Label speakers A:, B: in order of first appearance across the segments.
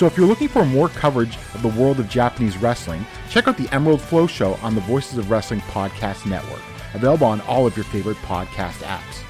A: So if you're looking for more coverage of the world of Japanese wrestling, check out the Emerald Flow Show on the Voices of Wrestling Podcast Network, available on all of your favorite podcast apps.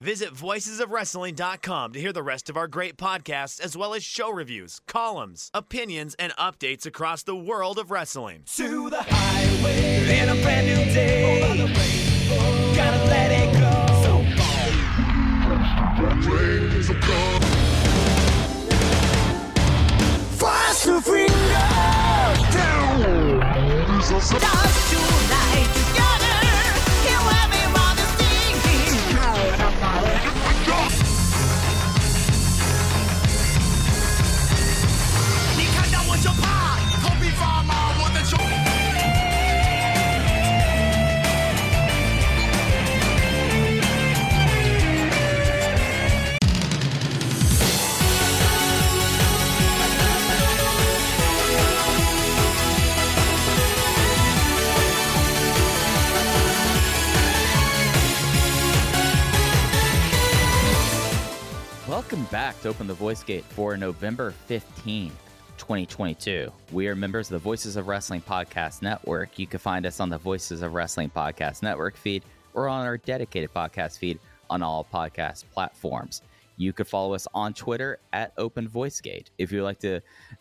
B: Visit voicesofwrestling.com to hear the rest of our great podcasts, as well as show reviews, columns, opinions, and updates across the world of wrestling.
C: To the highway in a brand new day. Gotta let it go. So Fast to finger down.
D: Dance tonight
E: Welcome back to Open the Voice Gate for November 15th, 2022. We are members of the Voices of Wrestling Podcast Network. You can find us on the Voices of Wrestling Podcast Network feed or on our dedicated podcast feed on all podcast platforms. You could follow us on Twitter at Open Voice Gate. If you'd like to,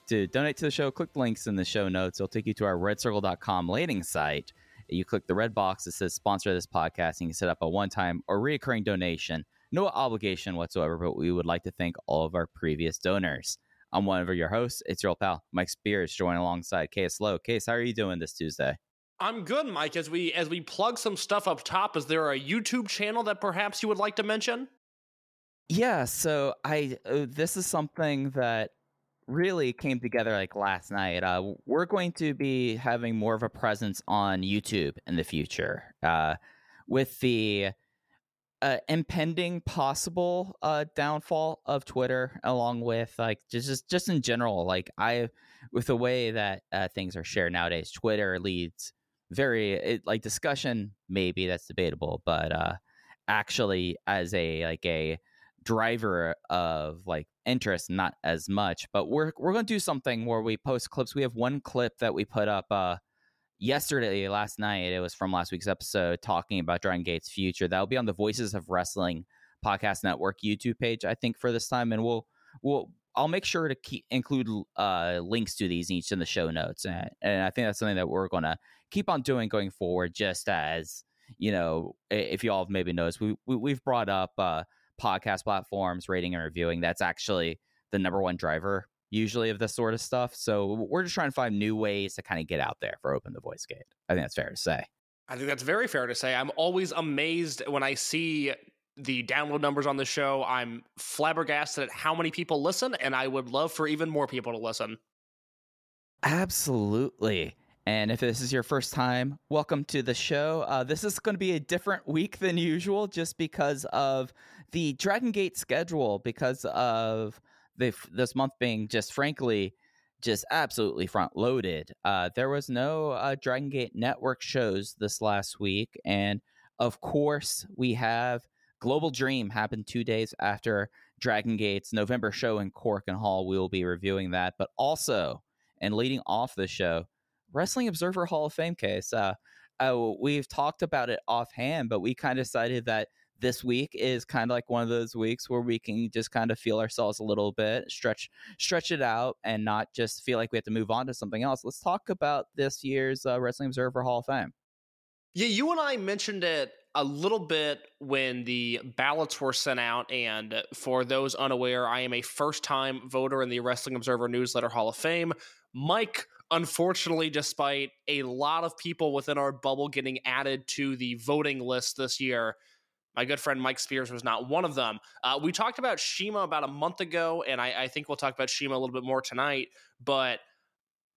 E: to donate to the show, click the links in the show notes. It'll take you to our redcircle.com landing site. You click the red box that says sponsor this podcast and you can set up a one time or recurring donation no obligation whatsoever, but we would like to thank all of our previous donors. I'm one of your hosts. It's your old pal, Mike Spears, joining alongside Case Lowe. Case, how are you doing this Tuesday?
F: I'm good, Mike. As we as we plug some stuff up top, is there a YouTube channel that perhaps you would like to mention?
E: Yeah, so I uh, this is something that really came together like last night. Uh, we're going to be having more of a presence on YouTube in the future uh, with the uh, impending possible uh, downfall of Twitter, along with like just just in general, like I with the way that uh, things are shared nowadays, Twitter leads very it, like discussion. Maybe that's debatable, but uh, actually as a like a driver of like interest, not as much. But we're we're gonna do something where we post clips. We have one clip that we put up. Uh, yesterday, last night, it was from last week's episode talking about Dragon Gate's future. That will be on the Voices of Wrestling Podcast Network YouTube page, I think, for this time, and we'll we'll I'll make sure to keep include uh, links to these each in the show notes, and, and I think that's something that we're gonna keep on doing going forward. Just as you know, if you all have maybe noticed, we, we we've brought up uh, podcast platforms, rating and reviewing. That's actually the number one driver usually of this sort of stuff. So we're just trying to find new ways to kind of get out there for Open the Voice Gate. I think that's fair to say.
F: I think that's very fair to say. I'm always amazed when I see the download numbers on the show. I'm flabbergasted at how many people listen, and I would love for even more people to listen.
E: Absolutely. And if this is your first time, welcome to the show. Uh, this is going to be a different week than usual just because of the Dragon Gate schedule, because of this month being just frankly just absolutely front loaded. Uh, there was no uh, Dragon Gate network shows this last week. And of course, we have Global Dream happened two days after Dragon Gate's November show in Korakuen Hall. We will be reviewing that. But also, and leading off the show, Wrestling Observer Hall of Fame case. Uh, uh, we've talked about it offhand, but we kind of decided that this week is kind of like one of those weeks where we can just kind of feel ourselves a little bit, stretch stretch it out, and not just feel like we have to move on to something else. Let's talk about this year's uh, Wrestling Observer Hall of Fame.
F: Yeah, you and I mentioned it a little bit when the ballots were sent out. And for those unaware, I am a first time voter in the Wrestling Observer Newsletter Hall of Fame. Mike, unfortunately, despite a lot of people within our bubble getting added to the voting list this year, my good friend Mike Spears was not one of them. Uh, we talked about CIMA about a month ago, and I, I think we'll talk about CIMA a little bit more tonight. But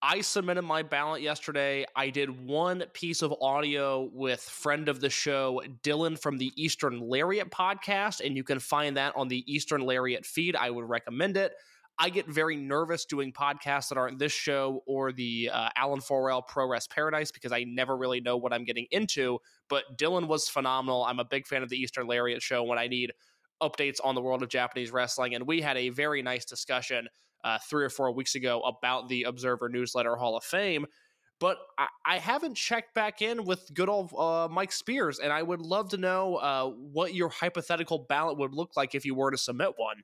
F: I submitted my ballot yesterday. I did one piece of audio with friend of the show, Dylan from the Eastern Lariat podcast, and you can find that on the Eastern Lariat feed. I would recommend it. I get very nervous doing podcasts that aren't this show or the uh, Alan4L Pro Wres Paradise because I never really know what I'm getting into. But Dylan was phenomenal. I'm a big fan of the Eastern Lariat show when I need updates on the world of Japanese wrestling. And we had a very nice discussion uh, three or four weeks ago about the Observer Newsletter Hall of Fame. But I, I haven't checked back in with good old uh, Mike Spears, and I would love to know uh, what your hypothetical ballot would look like if you were to submit one.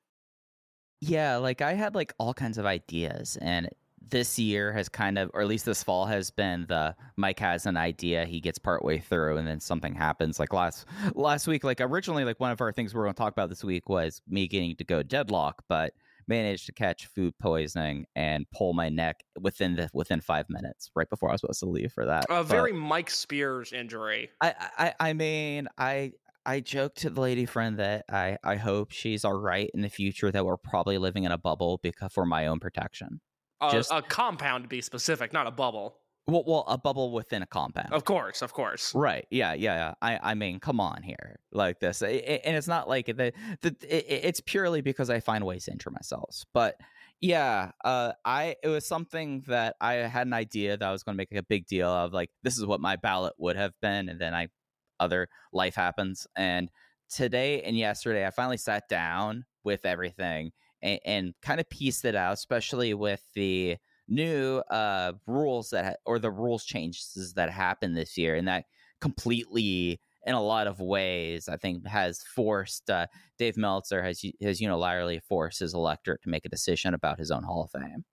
E: Yeah, like I had like all kinds of ideas, and this year has kind of, or at least this fall has been the Mike has an idea, he gets partway through, and then something happens. Like last last week, like originally, like one of our things we were going to talk about this week was me getting to go deadlock, but managed to catch food poisoning and pull my neck within the within five minutes, right before I was supposed to leave for that.
F: A
E: But
F: very Mike Spears injury.
E: I, I I mean I I joked to the lady friend that I I hope she's all right in the future that we're probably living in a bubble because for my own protection.
F: Uh,
E: Just-
F: a compound to be specific, not a bubble.
E: Well, well, a bubble within a compound.
F: Of course, of course.
E: Right. Yeah. Yeah. Yeah. I. I mean, come on here, like this, I- I- and it's not like the the. It, it's purely because I find ways to injure myself. But yeah, uh, I. It was something that I had an idea that I was going to make like, a big deal of. Like, this is what my ballot would have been, and then I, other life happens, and today and yesterday I finally sat down with everything and, and kind of pieced it out, especially with the new uh rules that ha- or the rules changes that happened this year and that completely in a lot of ways i think has forced uh, dave meltzer has has unilaterally forced his electorate to make a decision about his own hall of fame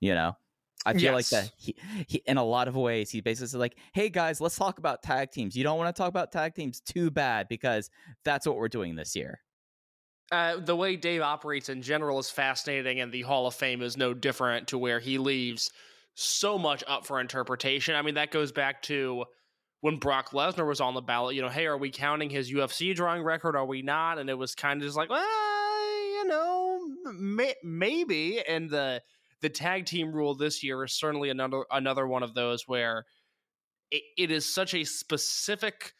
E: you know i feel like that he, he in a lot of ways he basically said like hey guys let's talk about tag teams you don't want to talk about tag teams too bad because that's what we're doing this year
F: Uh, the way Dave operates in general is fascinating, and the Hall of Fame is no different to where he leaves so much up for interpretation. I mean, that goes back to when Brock Lesnar was on the ballot. You know, hey, are we counting his UFC drawing record? Are we not? And it was kind of just like, well, you know, may- maybe. And the the tag team rule this year is certainly another another one of those where it, it is such a specific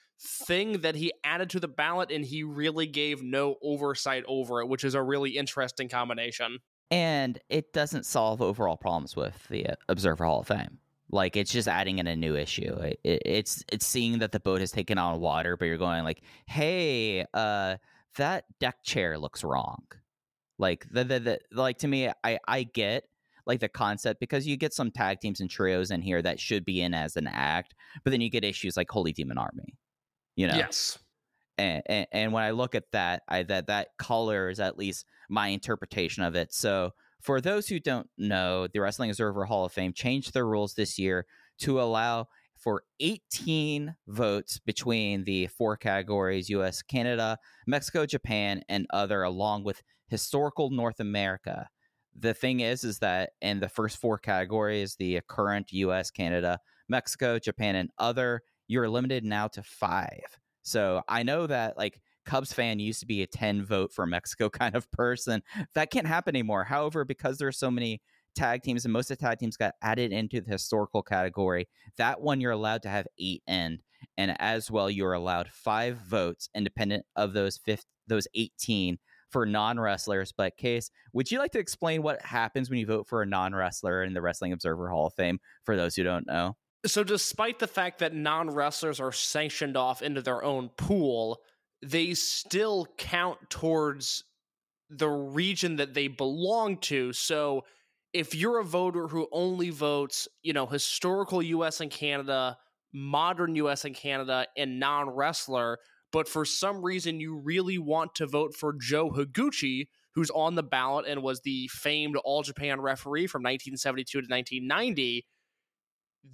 F: thing that he added to the ballot and he really gave no oversight over it, which is a really interesting combination.
E: and it doesn't solve overall problems with the uh, Observer Hall of Fame. Like it's just adding in a new issue. It, it- it's it's seeing that the boat has taken on water, but you're going like, hey, uh, that deck chair looks wrong. Like the, the, the like to me, I I get like the concept because you get some tag teams and trios in here that should be in as an act, but then you get issues like Holy Demon Army. You know,
F: Yes.
E: and, and and when I look at that, I that that colors at least my interpretation of it. So for those who don't know, the Wrestling Observer Hall of Fame changed their rules this year to allow for 18 votes between the four categories US, Canada, Mexico, Japan, and other, along with historical North America. The thing is, is that in the first four categories, the current US, Canada, Mexico, Japan, and other, you're limited now to five. So I know that like Cubs fan used to be a 10 vote for Mexico kind of person. That can't happen anymore. However, because there are so many tag teams, and most of the tag teams got added into the historical category. That one you're allowed to have eight in, and as well you're allowed five votes independent of those fifth those 18 for non-wrestlers. But case, would you like to explain what happens when you vote for a non-wrestler in the Wrestling Observer Hall of Fame for those who don't know?
F: So, despite the fact that non wrestlers are sanctioned off into their own pool, they still count towards the region that they belong to. So, if you're a voter who only votes, you know, historical US and Canada, modern US and Canada, and non wrestler, but for some reason you really want to vote for Joe Higuchi, who's on the ballot and was the famed All Japan referee from 1972 to 1990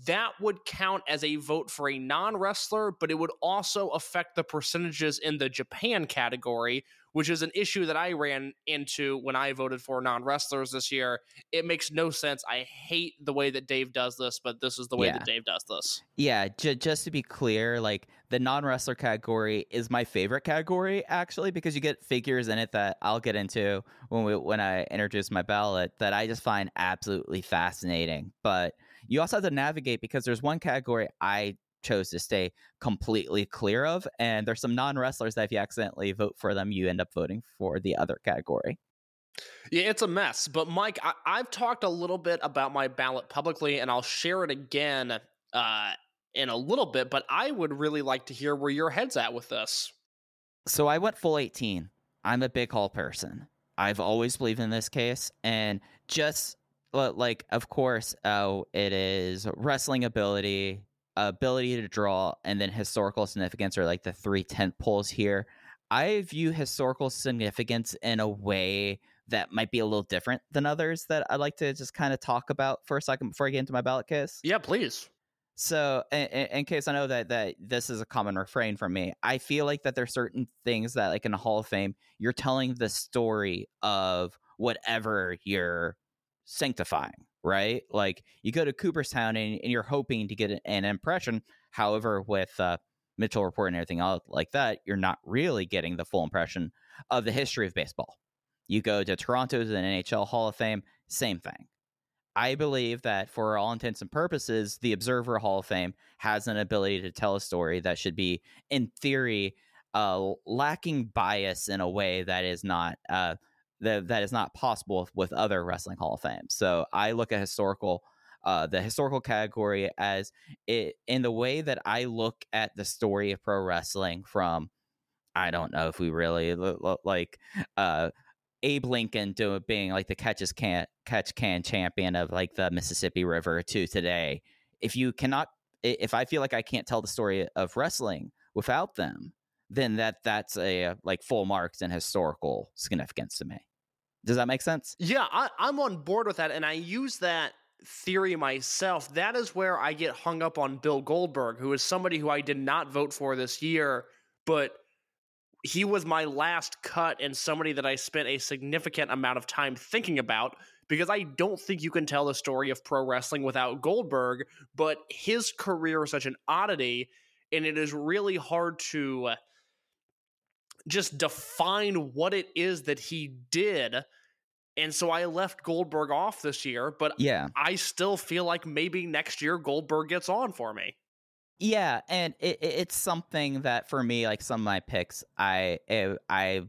F: that would count as a vote for a non wrestler, but it would also affect the percentages in the Japan category, which is an issue that I ran into when I voted for non wrestlers this year. It makes no sense. I hate the way that Dave does this, but this is the way
E: Yeah.
F: that Dave does this.
E: Yeah, j- just to be clear, like the non-wrestler category is my favorite category actually because you get figures in it that I'll get into when we when I introduce my ballot that I just find absolutely fascinating. But you also have to navigate because there's one category I chose to stay completely clear of, and there's some non-wrestlers that if you accidentally vote for them, you end up voting for the other category.
F: Yeah, it's a mess. But Mike, I- I've talked a little bit about my ballot publicly, and I'll share it again uh, in a little bit. But I would really like to hear where your head's at with this.
E: So I went full 18. I'm a big hall person. I've always believed in this case. And just like, of course, uh, it is wrestling ability, ability to draw, and then historical significance are like the three tent poles here. I view historical significance in a way that might be a little different than others that I'd like to just kind of talk about for a second before I get into my ballot case.
F: Yeah, please.
E: So, in, in case I know that that this is a common refrain from me, I feel like that there's certain things that, like in the Hall of Fame, you're telling the story of whatever you're sanctifying, right? Like you go to Cooperstown and, and you're hoping to get an, an impression. However, with uh, Mitchell Report and everything else like that, you're not really getting the full impression of the history of baseball. You go to Toronto's to the NHL Hall of Fame, same thing. I believe that for all intents and purposes, the Observer Hall of Fame has an ability to tell a story that should be, in theory, uh, lacking bias in a way that is not uh, that is not possible with other wrestling Hall of Fame. So I look at historical. Uh, the historical category as it in the way that I look at the story of pro wrestling from I don't know if we really like uh, Abe Lincoln to being like the catches can catch can champion of like the Mississippi River to today. If you cannot, if I feel like I can't tell the story of wrestling without them, then that that's a like full marks and historical significance to me. Does that make sense?
F: Yeah, I, I'm on board with that, and I use that theory myself. That is where I get hung up on Bill Goldberg, who is somebody who I did not vote for this year, but he was my last cut and somebody that I spent a significant amount of time thinking about because I don't think you can tell the story of pro wrestling without Goldberg, but his career is such an oddity, and it is really hard to just define what it is that he did. And so I left Goldberg off this year, but
E: Yeah.
F: I still feel like maybe next year Goldberg gets on for me.
E: Yeah, and it, it- it's something that for me, like some of my picks, I eh, I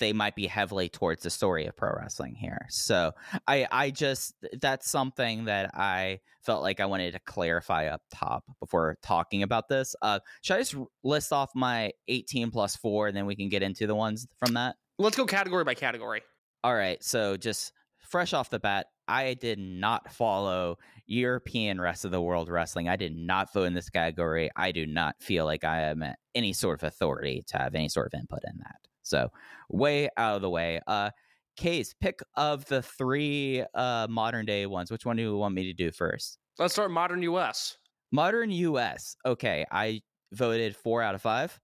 E: they might be heavily towards the story of pro wrestling here. So I I just that's something that I felt like I wanted to clarify up top before talking about this. Uh, should I just list off my eighteen plus four, and then we can get into the ones from that?
F: Let's go category by category.
E: All right, so just fresh off the bat, I did not follow European rest of the world wrestling. I did not vote in this category. I do not feel like I am any sort of authority to have any sort of input in that. So, way out of the way. Uh Case, pick of the three uh modern day ones. Which one do you want me to do first?
F: Let's start modern US.
E: Modern US. Okay, I voted four out of five.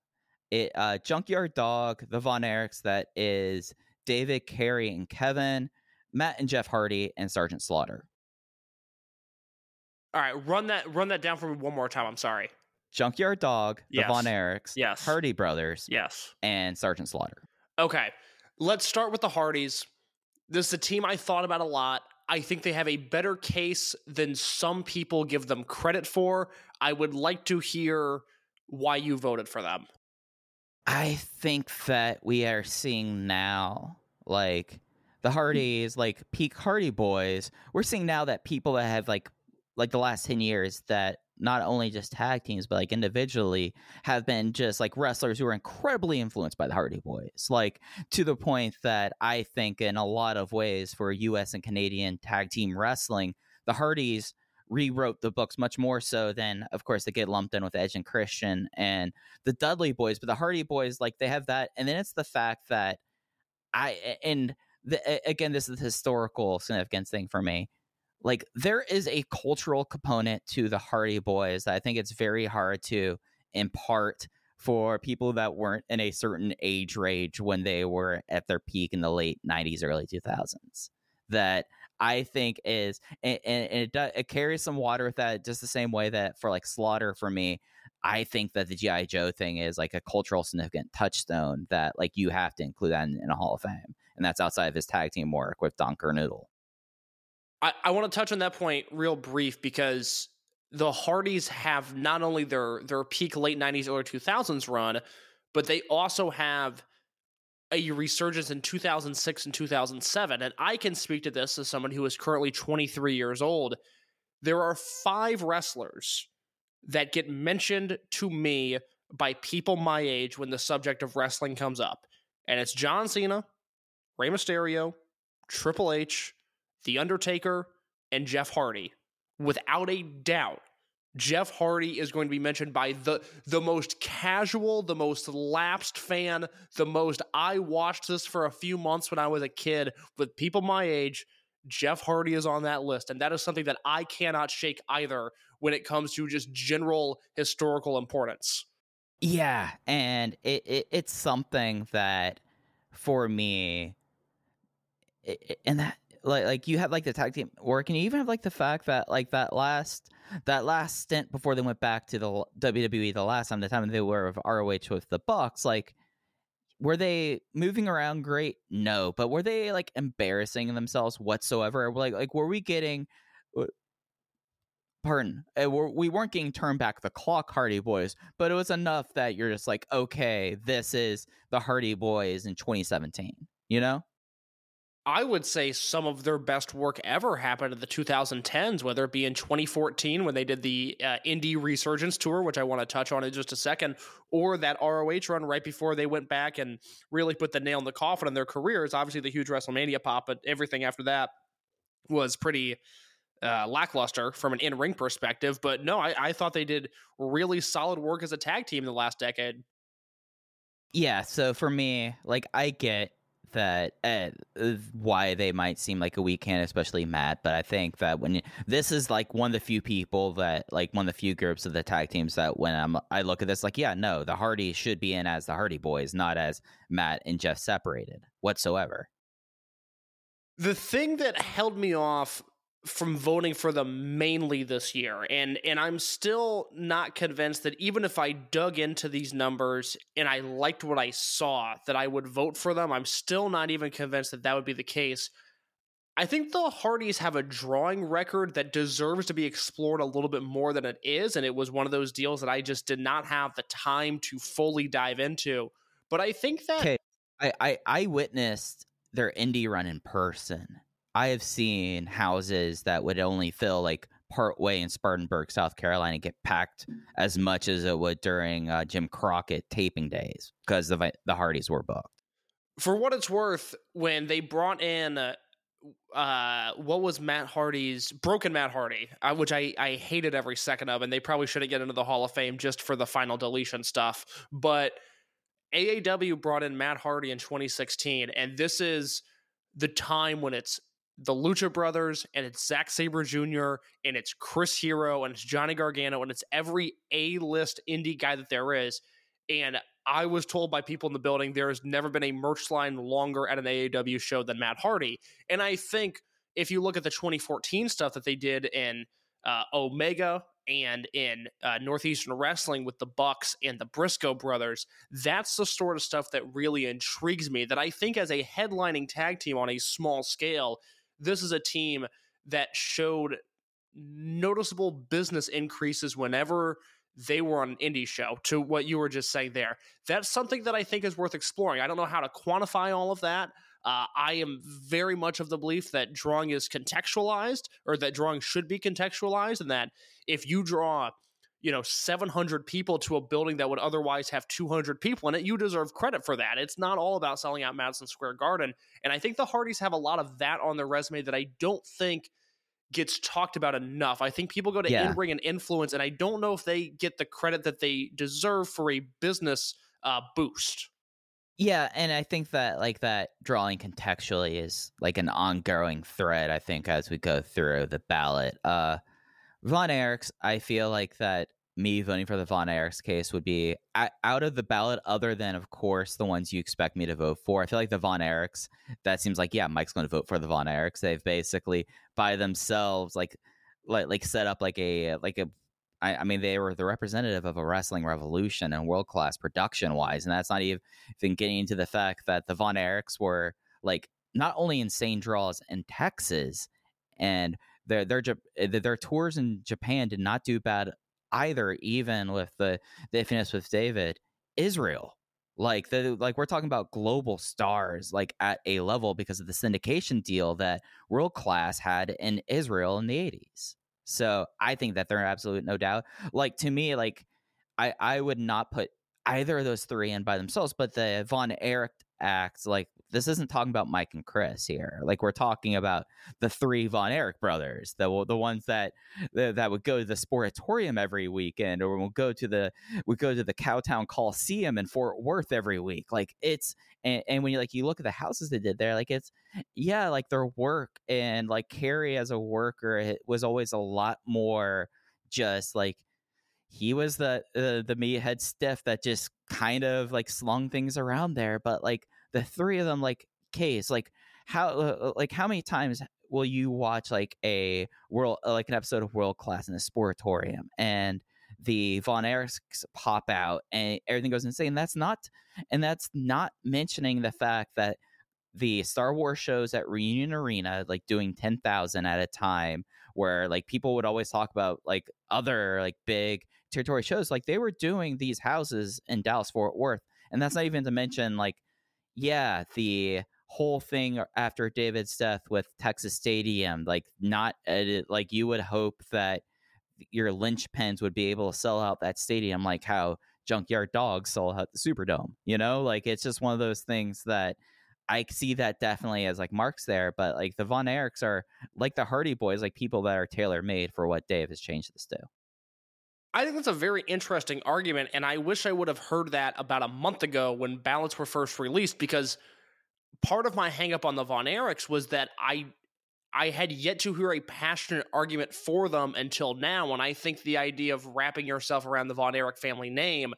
E: It uh Junkyard Dog, the Von Erichs, that is David, Kerry, and Kevin, Matt and Jeff Hardy, and Sergeant Slaughter.
F: All right, run that run that down for me one more time. I'm sorry.
E: Junkyard Dog, the
F: Yes.
E: Von Erichs,
F: Yes.
E: Hardy Brothers,
F: Yes.
E: and Sergeant Slaughter.
F: Okay. Let's start with the Hardys. This is a team I thought about a lot. I think they have a better case than some people give them credit for. I would like to hear why you voted for them.
E: I think that we are seeing now, like the Hardys, like peak Hardy boys. We're seeing now that people that have like, like the last ten years, that not only just tag teams but like individually have been just like wrestlers who are incredibly influenced by the Hardy Boys, like to the point that I think in a lot of ways for U.S. and Canadian tag team wrestling, the Hardys rewrote the books much more so than of course they get lumped in with Edge and Christian and the Dudley boys but the Hardy boys like they have that and then it's the fact that I and the, again this is the historical significance thing for me like there is a cultural component to the Hardy boys that I think it's very hard to impart for people that weren't in a certain age range when they were at their peak in the late 90s early 2000s that I think is and, and it does, it carries some water with that just the same way that for like Slaughter for me I think that the GI Joe thing is like a cultural significant touchstone that like you have to include that in, in a Hall of Fame and that's outside of his tag team work with Don Kernoodle.
F: I, I want to touch on that point real brief because the Hardys have not only their their peak late '90s, early 2000s run, but they also have a resurgence in 2006 and 2007. And I can speak to this as someone who is currently 23 years old. There are five wrestlers that get mentioned to me by people my age when the subject of wrestling comes up. And it's John Cena, Rey Mysterio, Triple H, The Undertaker, and Jeff Hardy. Without a doubt, Jeff Hardy is going to be mentioned by the the most casual, the most lapsed fan, the most I watched this for a few months when I was a kid with people my age. Jeff Hardy is on that list, and that is something that I cannot shake either when it comes to just general historical importance.
E: Yeah, and it, it it's something that for me, it, and that like like you have like the tag team work, and you even have like the fact that like that last that last stint before they went back to the WWE the last time, the time they were of ROH with the Bucks, like were they moving around great? No, but were they like embarrassing themselves whatsoever? Like like were we getting? Pardon, we're- we weren't getting turned back the clock, Hardy Boys, but it was enough that you're just like, okay, this is the Hardy Boys in 2017. You know?
F: I would say some of their best work ever happened in the 2010s, whether it be in 2014 when they did the uh, Indie Resurgence Tour, which I want to touch on in just a second, or that ROH run right before they went back and really put the nail in the coffin in their careers. Obviously, the huge WrestleMania pop, but everything after that was pretty uh, lackluster from an in ring perspective. But no, I, I thought they did really solid work as a tag team in the last decade.
E: Yeah, so for me, like I get that uh, uh, why they might seem like a weak hand, especially Matt. But I think that when you, this is like one of the few people that like one of the few groups of the tag teams that when I'm I look at this like yeah no the Hardy should be in as the Hardy Boys, not as Matt and Jeff separated whatsoever.
F: the thing that held me off from voting for them mainly this year. And and I'm still not convinced that even if I dug into these numbers and I liked what I saw that I would vote for them I'm still not even convinced that that would be the case. I think the Hardys have a drawing record that deserves to be explored a little bit more than it is and it was one of those deals that I just did not have the time to fully dive into. But I think that
E: Okay, I, I I witnessed their indie run in person. I have seen houses that would only fill like part way in Spartanburg, South Carolina, get packed as much as it would during uh, Jim Crockett taping days because the the Hardys were booked.
F: for what it's worth, when they brought in uh, uh what was Matt Hardy's broken Matt Hardy, uh, which I I hated every second of, and they probably should have get into the Hall of Fame just for the final deletion stuff. But AAW brought in Matt Hardy in 2016, and this is the time when it's the Lucha Brothers and it's Zack Sabre Jr. and it's Chris Hero and it's Johnny Gargano and it's every A list indie guy that there is. And I was told by people in the building there has never been a merch line longer at an AAW show than Matt Hardy. And I think if you look at the 2014 stuff that they did in uh, Omega and in uh, Northeastern Wrestling with the Bucks and the Briscoe brothers, that's the sort of stuff that really intrigues me. That I think as a headlining tag team on a small scale, this is a team that showed noticeable business increases whenever they were on an indie show to what you were just saying there. That's something that I think is worth exploring. I don't know how to quantify all of that. Uh, I am very much of the belief that drawing is contextualized or that drawing should be contextualized and that if you draw you know 700 people to a building that would otherwise have 200 people in it you deserve credit for that it's not all about selling out madison square garden and i think the hardys have a lot of that on their resume that i don't think gets talked about enough i think people go to
E: Yeah.
F: in-ring and influence and i don't know if they get the credit that they deserve for a business uh, boost
E: Yeah, and I think that like that drawing contextually is like an ongoing thread. I think as we go through the ballot, uh, Von Erichs, I feel like that me voting for the Von Erichs case would be out of the ballot, other than of course the ones you expect me to vote for. I feel like the Von Erichs. That seems like yeah, Mike's going to vote for the Von Erichs. They've basically by themselves like like like set up like a like a I, I mean, they were the representative of a wrestling revolution and world class production wise, and that's not even getting into the fact that the Von Erichs were like not only insane draws in Texas, and their their Jap- eh, their tours in Japan did not do bad either, even with the the iffiness with David Israel. Like the like we're talking about global stars like at a level because of the syndication deal that World Class had in Israel in the 80s. So I think that they're absolute no doubt. Like to me, like I I would not put either of those three in by themselves, but the Von Erich acts like this isn't talking about Mike and Chris here. Like we're talking about the three Von Erich brothers, the the ones that that would go to the Sportatorium every weekend, or we'll go to the would go to the Cowtown Coliseum in Fort Worth every week. Like it's and, and when you like you look at the houses they did there, like it's yeah, like their work and like Kerry as a worker was always a lot more just like he was the uh, the meathead stiff that just kind of like slung things around there but like the three of them like case like how uh, like how many times will you watch like a world uh, like an episode of world class in a sportatorium and the von erichs pop out and everything goes insane? That's not and that's not mentioning the fact that the Star Wars shows at Reunion Arena, like doing 10,000 at a time, where like people would always talk about like other like big territory shows, like they were doing these houses in Dallas Fort Worth. And that's not even to mm-hmm. mention like, yeah, the whole thing after David's death with Texas Stadium, like not edit, like you would hope that your linchpins would be able to sell out that stadium like how Junkyard Dogs sold out the Superdome. You know, like it's just one of those things that I see that definitely as like marks there, but like the Von Erichs are like the Hardy Boys, like people that are tailor made for what Dave has changed this to.
F: I think that's a very interesting argument, and I wish I would have heard that about a month ago when ballots were first released, because part of my hangup on the Von Erichs was that I I had yet to hear a passionate argument for them until now, and I think the idea of wrapping yourself around the Von Erich family name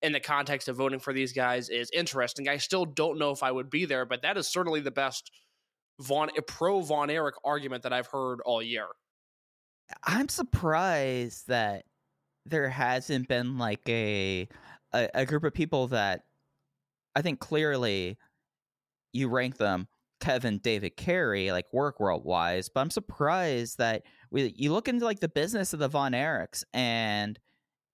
F: in the context of voting for these guys is interesting. I still don't know if I would be there, but that is certainly the best Von pro Von Erich argument that I've heard all year.
E: I'm surprised that there hasn't been like a, a a group of people that I think clearly you rank them Kevin, David, Kerry, like work world wise, but I'm surprised that we you look into like the business of the Von Erichs and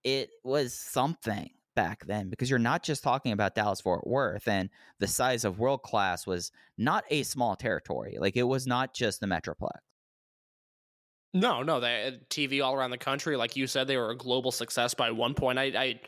E: it was something back then because you're not just talking about Dallas Fort Worth and the size of world class was not a small territory. Like it was not just the Metroplex.
F: No, no, they TV all around the country. Like you said, they were a global success by one point. I, I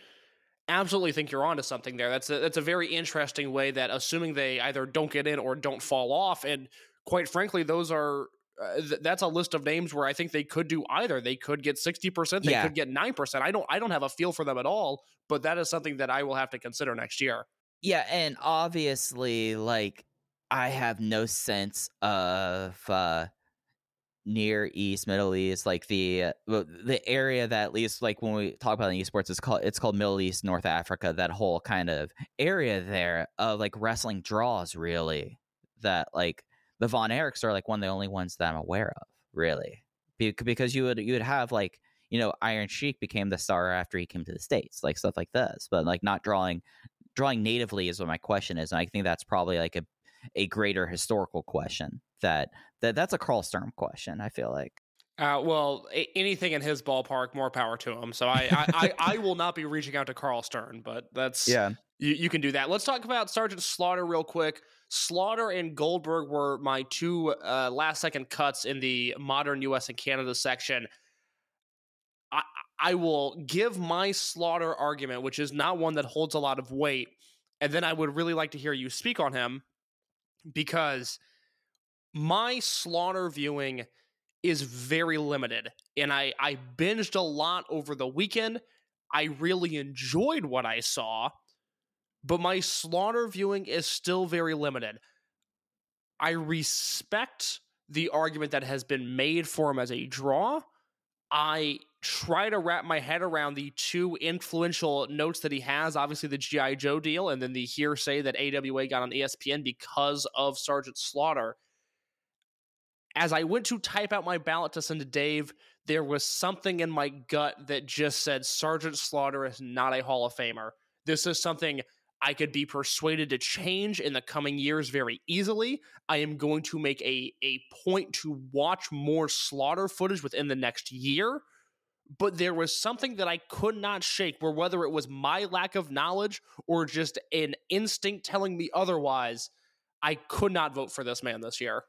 F: absolutely think you're onto something there. That's a, that's a very interesting way that, assuming they either don't get in or don't fall off, and quite frankly, those are uh, th- that's a list of names where I think they could do either. They could get sixty percent. They
E: Yeah.
F: could get nine percent. I don't I don't have a feel for them at all. But that is something that I will have to consider next year.
E: Yeah, and obviously, like I have no sense of uh near East, Middle East, like the uh, the area that at least like when we talk about in esports, it's called it's called Middle East, North Africa. That whole kind of area there of like wrestling draws, really. That like the Von Erichs are like one of the only ones that I'm aware of, really, Be- because you would you would have like you know Iron Sheik became the star after he came to the states, like stuff like this, but like not drawing drawing natively is what my question is, and I think that's probably like a a greater historical question. That that that's a Karl Stern question. I feel like.
F: Uh, well, a- anything in his ballpark, more power to him. So I, I, I, I will not be reaching out to Karl Stern, but that's
E: Yeah.
F: you, you can do that. Let's talk about Sergeant Slaughter real quick. Slaughter and Goldberg were my two uh, last second cuts in the modern U.S. and Canada section. I, I will give my Slaughter argument, which is not one that holds a lot of weight, and then I would really like to hear you speak on him because my Slaughter viewing is very limited, and I I binged a lot over the weekend. I really enjoyed what I saw but my slaughter viewing is still very limited. I respect the argument that has been made for him as a draw. I try to wrap my head around the two influential notes that he has obviously the G.I. Joe deal and then the hearsay that AWA got on ESPN because of Sergeant Slaughter. As I went to type out my ballot to send to Dave, there was something in my gut that just said Sergeant Slaughter is not a Hall of Famer. This is something I could be persuaded to change in the coming years very easily. I am going to make a, a point to watch more slaughter footage within the next year. But there was something that I could not shake, where whether it was my lack of knowledge or just an instinct telling me otherwise, I could not vote for this man this year.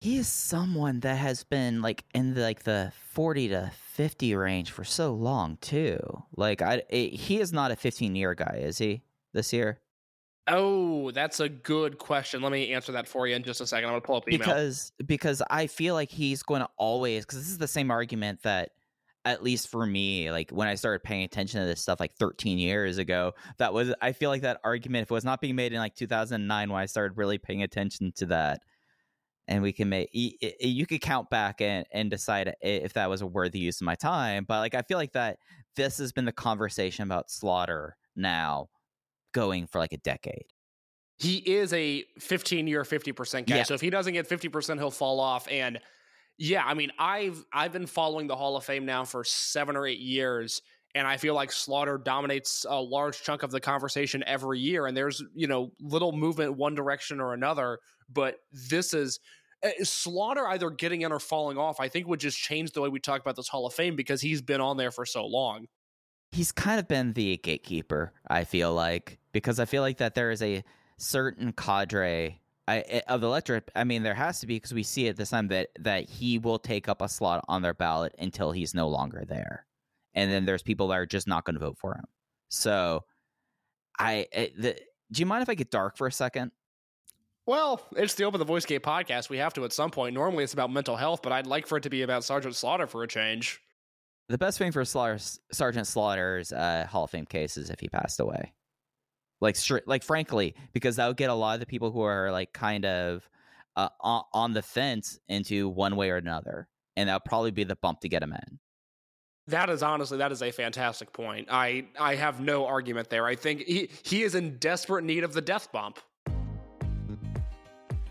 E: He is someone that has been like in the, like the 40 to 50 range for so long too. Like I it, he is not a 15 year guy, is he? This year?
F: Oh, that's a good question. Let me answer that for you in just a second. I'm gonna pull up the email.
E: Because because I feel like he's going to always cuz this is the same argument that at least for me, like when I started paying attention to this stuff like 13 years ago, that was I feel like that argument if it was not being made in like 2009 when I started really paying attention to that and we can make you could count back and and decide if that was a worthy use of my time but like i feel like that this has been the conversation about slaughter now going for like a decade
F: he is a 15 year 50% guy
E: Yeah.
F: so if he doesn't get 50% he'll fall off and yeah i mean i've i've been following the hall of fame now for seven or eight years and i feel like slaughter dominates a large chunk of the conversation every year and there's you know little movement one direction or another but this is slaughter either getting in or falling off i think would just change the way we talk about this hall of fame because he's been on there for so long.
E: He's kind of been the gatekeeper i feel like because i feel like that there is a certain cadre eh, of the electorate i mean there has to be because we see at this time that that he will take up a slot on their ballot until he's no longer there. And then there's people that are just not going to vote for him. So i eh, the, do you mind if i get dark for a second
F: Well, it's the Open the Voice Gate podcast. We have to at some point. Normally it's about mental health, but I'd like for it to be about Sergeant Slaughter for a change.
E: the best thing for Slaughter, sergeant slaughter's uh, hall of fame case is if he passed away like stri- like frankly because that would get a lot of the people who are like kind of uh, on, on the fence into one way or another and that'll probably be the bump to get him in
F: That is honestly that is a fantastic point. I I have no argument there. I think he he is in desperate need of the death bump.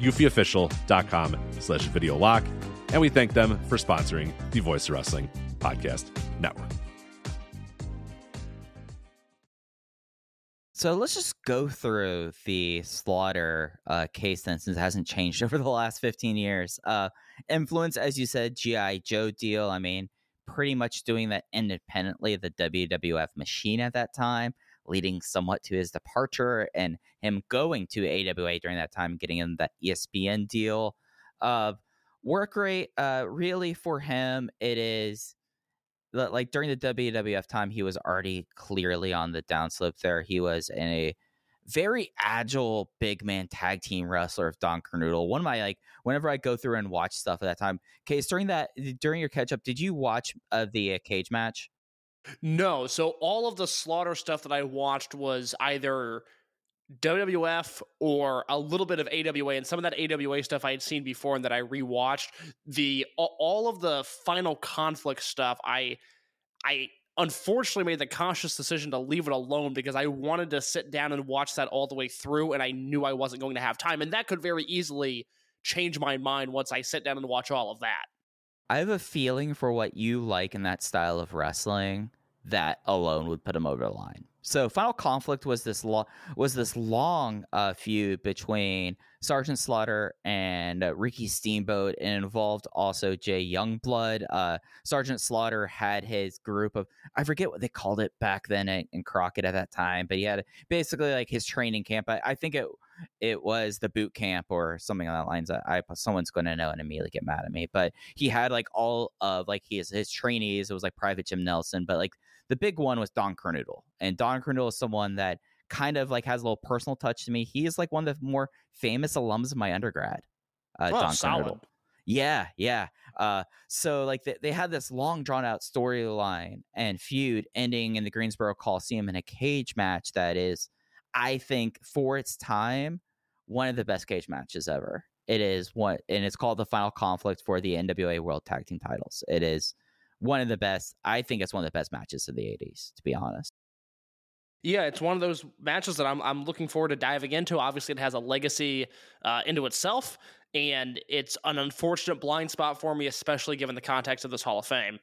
G: eufyofficial.com slash video lock. And we thank them for sponsoring the Voice Wrestling Podcast Network.
E: So let's just go through the slaughter uh, case then, since it hasn't changed over the last 15 years. Uh, influence, as you said, G.I. Joe deal. I mean, pretty much doing that independently, the WWF machine at that time, leading somewhat to his departure and him going to AWA during that time, getting in that ESPN deal. Uh, work rate, uh, really for him, it is like during the WWF time, he was already clearly on the downslope there. He was in a very agile big man tag team wrestler of Don Kernodle. One of my like whenever I go through and watch stuff at that time. Case during that during your catch up, did you watch uh, the uh, cage match?
F: No, so all of the slaughter stuff that I watched was either WWF or a little bit of AWA, and some of that AWA stuff I had seen before and that I rewatched. The all of the final conflict stuff, I I unfortunately made the conscious decision to leave it alone because I wanted to sit down and watch that all the way through, and I knew I wasn't going to have time, and that could very easily change my mind once I sit down and watch all of that.
E: I have a feeling for what you like in that style of wrestling that alone would put him over the line. So Final Conflict was this lo- was this long uh, feud between Sergeant Slaughter and uh, Ricky Steamboat, and involved also Jay Youngblood. Uh, Sergeant Slaughter had his group of I forget what they called it back then in, in Crockett at that time, but he had basically like his training camp. I, I think it it was the boot camp or something along that lines. I, I someone's going to know and immediately get mad at me, but he had like all of like his his trainees. It was like Private Jim Nelson, but like the big one was Don Kernodle, and Don Kernodle is someone that kind of like has a little personal touch to me. He is like one of the more famous alums of my undergrad. Uh,
F: Oh,
E: Don
F: solid.
E: Kernodle. Yeah, yeah. Uh, so like they, they had this long drawn out storyline and feud ending in the Greensboro Coliseum in a cage match that is, I think, for its time, one of the best cage matches ever. It is one, and it's called the Final Conflict for the NWA World Tag Team Titles. It is one of the best. I think it's one of the best matches of the '80s, to be honest.
F: Yeah, it's one of those matches that I'm I'm looking forward to diving into. Obviously, it has a legacy uh, into itself, and it's an unfortunate blind spot for me, especially given the context of this Hall of Fame.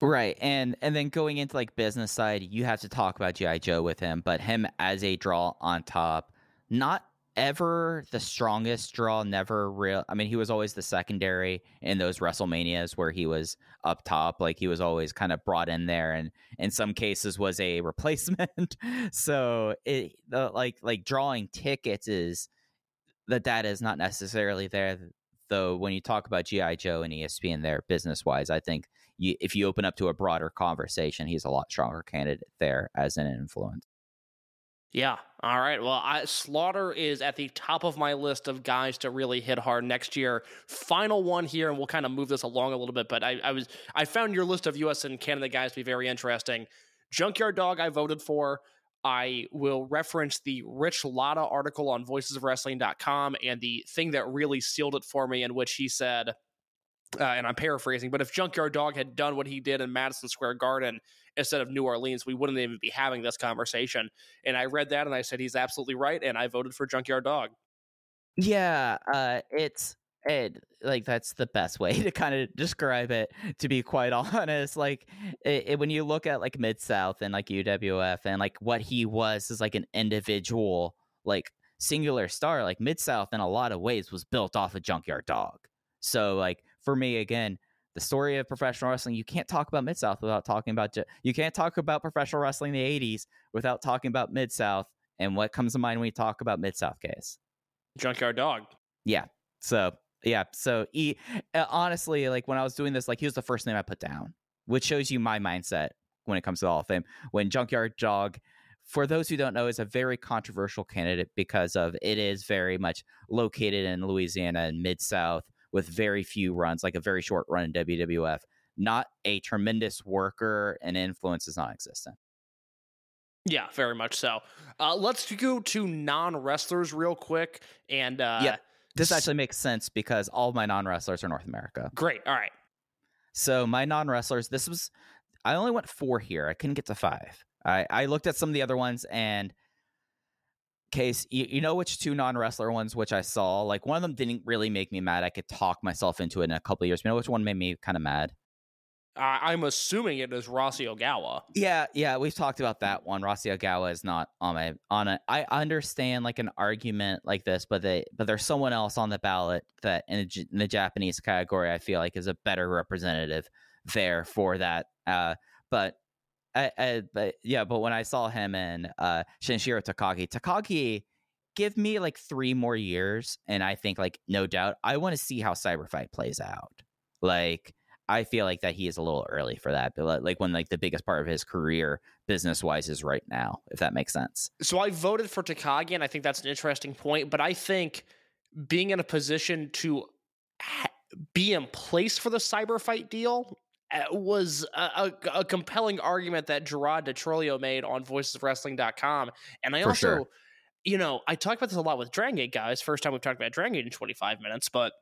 E: Right, and and then going into like business side, you have to talk about GI Joe with him, but him as a draw on top, not ever the strongest draw, never real. I mean, he was always the secondary in those WrestleManias where he was up top, like he was always kind of brought in there, and in some cases was a replacement. so it the, like like drawing tickets is the data is not necessarily there. Though when you talk about GI Joe and ESPN there business wise, I think you, if you open up to a broader conversation, he's a lot stronger candidate there as an influence.
F: Yeah. All right. Well, I, Slaughter is at the top of my list of guys to really hit hard next year. Final one here, and we'll kind of move this along a little bit. But I, I was I found your list of U.S. and Canada guys to be very interesting. Junkyard Dog, I voted for. I will reference the Rich Latta article on voicesofwrestling.com and the thing that really sealed it for me, in which he said, uh, and I'm paraphrasing, but if Junkyard Dog had done what he did in Madison Square Garden instead of New Orleans, we wouldn't even be having this conversation. And I read that and I said he's absolutely right, and I voted for Junkyard Dog.
E: Yeah, uh, it's it like that's the best way to kind of describe it. To be quite honest, like it, it- when you look at like Mid South and like UWF and like what he was is like an individual, like singular star. Like Mid South in a lot of ways was built off of Junkyard Dog. So like for me again, the story of professional wrestling. You can't talk about Mid South without talking about. You can't talk about professional wrestling in the '80s without talking about Mid South. And what comes to mind when you talk about Mid South case?
F: Junkyard Dog.
E: Yeah. So yeah. So he uh, honestly, like when I was doing this, like he was the first name I put down, which shows you my mindset when it comes to the Hall of Fame. When Junkyard Dog, for those who don't know, is a very controversial candidate because of it is very much located in Louisiana and Mid South with very few runs, like a very short run in WWF. Not a tremendous worker, and influence is non-existent.
F: Yeah, very much so. Uh, let's go to non wrestlers real quick. And uh,
E: Yep. This actually makes sense because all of my non-wrestlers are North America.
F: great. All right.
E: So my non-wrestlers, this was I only went four here. I couldn't get to five. I, I looked at some of the other ones and case you, you know which two non-wrestler ones which I saw like one of them didn't really make me mad. I could talk myself into it in a couple of years. You know which one made me kind of mad?
F: Uh, I'm assuming it is Rossy Ogawa.
E: Yeah, yeah, we've talked about that one. Rossy Ogawa is not on my on a. I understand like an argument like this, but they but there's someone else on the ballot that in the, in the Japanese category I feel like is a better representative there for that. Uh, but I, I but yeah, but when I saw him and uh Sanshiro Takagi, Takagi give me like three more years, and I think like no doubt I want to see how Cyberfight plays out. Like I feel like that he is a little early for that, but like- when like the biggest part of his career business wise is right now, if that makes sense.
F: So I voted for Takagi, and I think that's an interesting point. But I think being in a position to ha- be in place for the cyber fight deal Uh, was a, a, a compelling argument that Gerard Di Trolio made on voicesofwrestling.com. And I
E: For
F: also,
E: sure.
F: you know, I talk about this a lot with Dragon Gate guys. First time we've talked about Dragon Gate in 25 minutes, but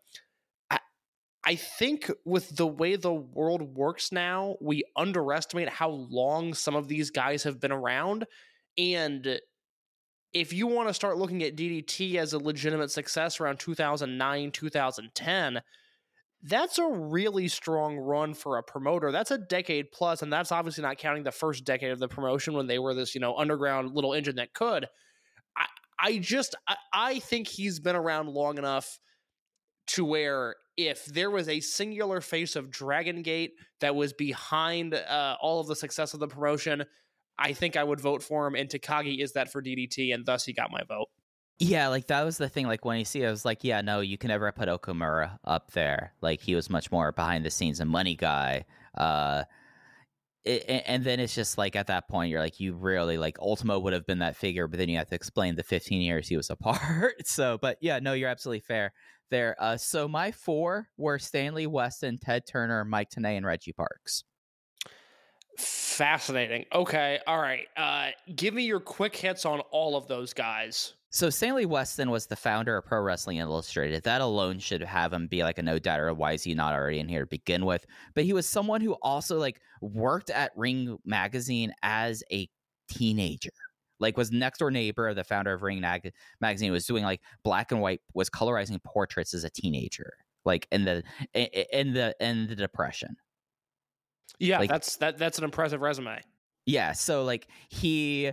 F: I, I think with the way the world works now, we underestimate how long some of these guys have been around. And if you want to start looking at DDT as a legitimate success around 2009, 2010, that's a really strong run for a promoter. That's a decade plus, and that's obviously not counting the first decade of the promotion when they were this, you know, underground little engine that could. I, I just, I, I think he's been around long enough to where if there was a singular face of Dragon Gate that was behind uh, all of the success of the promotion, I think I would vote for him. And Takagi is that for DDT, and thus he got my vote.
E: Yeah, like that was the thing. Like when you see, it, I was like, yeah, no, you can never put Okamura up there. Like he was much more behind the scenes and money guy. Uh, it, and then it's just like at that point, you're like, you really like Ultimo would have been that figure, but then you have to explain the 15 years he was apart. so, but yeah, no, you're absolutely fair there. Uh, so my four were Stanley Weston, Ted Turner, Mike Tenay, and Reggie Parks.
F: Fascinating. Okay, all right. Uh, give me your quick hits on all of those guys.
E: So Stanley Weston was the founder of Pro Wrestling Illustrated. That alone should have him be like a no doubter. Why is he not already in here to begin with? But he was someone who also like worked at Ring Magazine as a teenager. Like was next door neighbor of the founder of Ring Mag- Magazine. Was doing like black and white. Was colorizing portraits as a teenager. Like in the in, the in the depression.
F: Yeah,
E: Like-
F: that's that. That's an impressive resume.
E: Yeah, so like he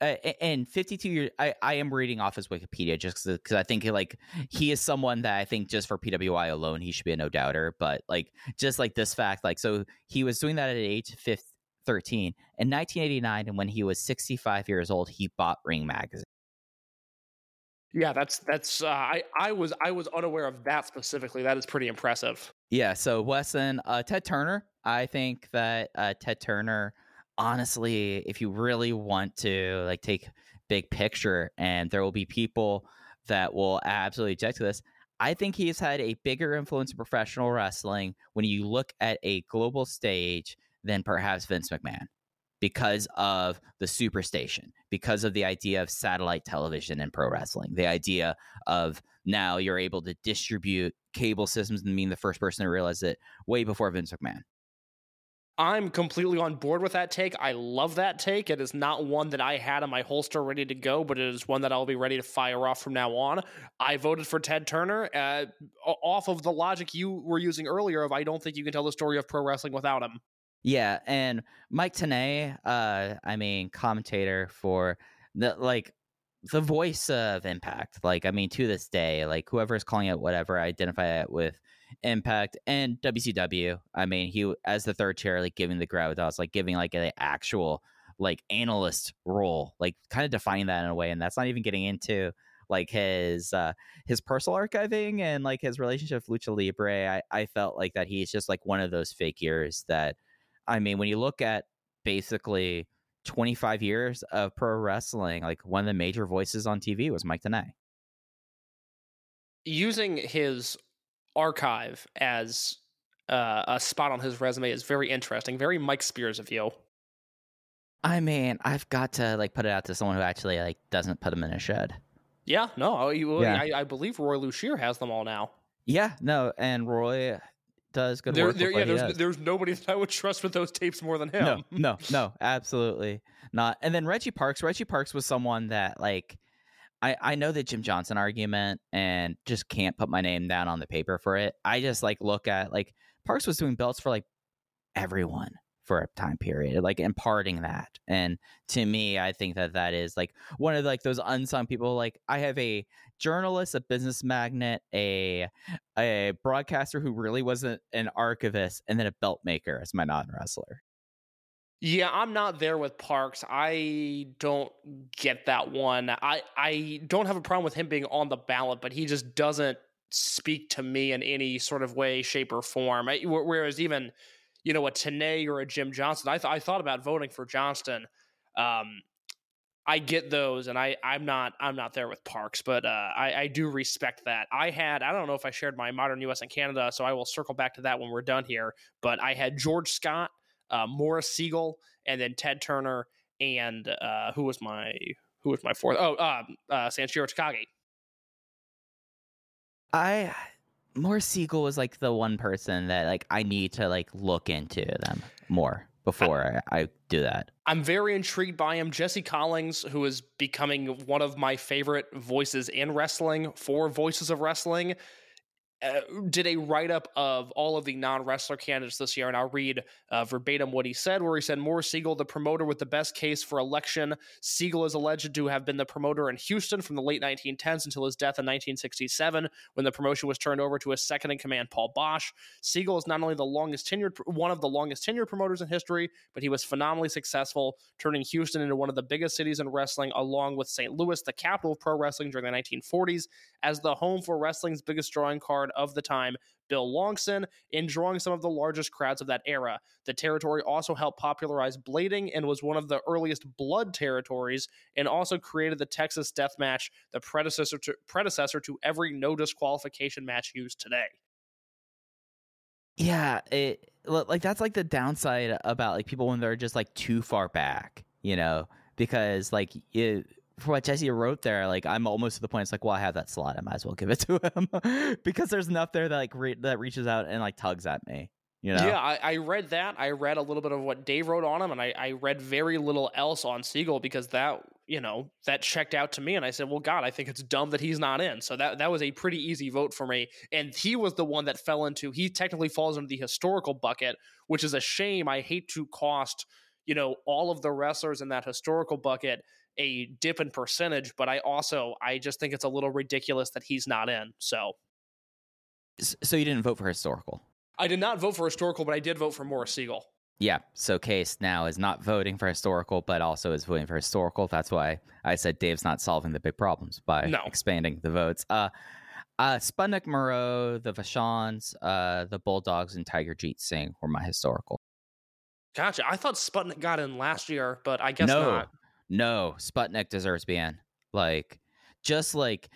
E: uh, and 52 years I, I am reading off his wikipedia just because i think like he is someone that i think just for pwi alone he should be a no doubter but like just like this fact like so he was doing that at age 15, 13 in 1989 and when he was 65 years old he bought ring magazine
F: Yeah, that's that's. Uh, I I was I was unaware of that specifically. That is pretty impressive.
E: Yeah, so Weston, uh, Ted Turner. I think that uh, Ted Turner, honestly, if you really want to like take big picture, and there will be people that will absolutely object to this. I think he's had a bigger influence in professional wrestling when you look at a global stage than perhaps Vince McMahon because of the superstation, because of the idea of satellite television and pro wrestling, the idea of now you're able to distribute cable systems and being the first person to realize it way before Vince McMahon.
F: I'm completely on board with that take. I love that take. It is not one that I had in my holster ready to go, but it is one that I'll be ready to fire off from now on. I voted for Ted Turner uh, off of the logic you were using earlier of I don't think you can tell the story of pro wrestling without him.
E: Yeah, and Mike Tenay, uh, I mean, commentator for the like the voice of Impact. Like, I mean, to this day, like whoever is calling it whatever, I identify it with Impact and WCW. I mean, he as the third chair, like giving the gravitas, like giving like an actual like analyst role, like kind of defining that in a way. And that's not even getting into like his uh his personal archiving and like his relationship with Lucha Libre. I, I felt like that he's just like one of those figures that I mean, when you look at basically 25 years of pro wrestling, like one of the major voices on TV was Mike Tenay.
F: Using his archive as uh, a spot on his resume is very interesting. Very Mike Spears of you.
E: I mean, I've got to like put it out to someone who actually like doesn't put them in a shed.
F: Yeah, no, you,
E: Yeah.
F: I, I believe Roy Lucier has them all now.
E: Yeah, no, and Roy does good
F: There,
E: work.
F: there, yeah, there's there's nobody that I would trust with those tapes more than him.
E: No, no, no, absolutely not. And then Reggie Parks. Reggie Parks was someone that like I I know the Jim Johnston argument and just can't put my name down on the paper for it. I just like look at like Parks was doing belts for like everyone for a time period, like imparting that. And to me, I think that that is like one of like those unsung people. Like I have a journalist, a business magnate, a a broadcaster who really wasn't an archivist, and then a belt maker as my non wrestler.
F: Yeah, I'm not there with Parks. I don't get that one. I I don't have a problem with him being on the ballot, but he just doesn't speak to me in any sort of way, shape, or form. I, whereas even you know a Tenay or a Jim Johnston, I th- I thought about voting for Johnston. Um, I get those, and I I'm not I'm not there with Parks, but uh, I I do respect that. I had I don't know if I shared my modern U.S. and Canada, so I will circle back to that when we're done here. But I had George Scott uh, Morris Sigel, and then Ted Turner, and uh, who was my who was my fourth? Oh, um, uh, Sanshiro Takagi.
E: I Morris Sigel was like the one person that like I need to like look into them more before I, I do that.
F: I'm very intrigued by him. Jesse Collins, who is becoming one of my favorite voices in wrestling for Voices of Wrestling, uh, did a write up of all of the non wrestler candidates this year, and I'll read uh, verbatim what he said. Where he said, "Morris Sigel, the promoter with the best case for election. Sigel is alleged to have been the promoter in Houston from the late 1910s until his death in 1967, when the promotion was turned over to his second in command, Paul Boesch. Sigel is not only the longest tenured, one of the longest tenured promoters in history, but he was phenomenally successful, turning Houston into one of the biggest cities in wrestling, along with St. Louis, the capital of pro wrestling during the 1940s, as the home for wrestling's biggest drawing card of the time, Bill Longson, in drawing some of the largest crowds of that era. The territory also helped popularize blading and was one of the earliest blood territories, and also created the Texas Death Match, the predecessor to, predecessor to every no disqualification match used today.
E: Yeah, it like that's like the downside about like people when they're just like too far back, you know, because like it, for what Jesse wrote there, like I'm almost to the point. It's like, well, I have that slot, I might as well give it to him because there's enough there that like re- that reaches out and like tugs at me, you know.
F: Yeah, I, I read that. I read a little bit of what Dave wrote on him, and I, I read very little else on Sigel because that, you know, that checked out to me. And I said, well, God, I think it's dumb that he's not in. So that, that was a pretty easy vote for me. And he was the one that fell into, he technically falls into the historical bucket, which is a shame. I hate to cost, you know, all of the wrestlers in that historical bucket a dip in percentage, but I also, I just think it's a little ridiculous that he's not in. So
E: So you didn't vote for historical.
F: I did not vote for historical, but I did vote for Morris Sigel.
E: Yeah, so Case now is not voting for historical, but also is voting for historical. That's why I said Dave's not solving the big problems by
F: No.
E: expanding the votes. Uh, uh, Sputnik Monroe, the Vachons, uh, the Bulldogs, and Tiger Jeet Singh were my historical.
F: Gotcha. I thought Sputnik got in last year, but I guess
E: no,
F: not.
E: No, Sputnik deserves to be in. Like, just like,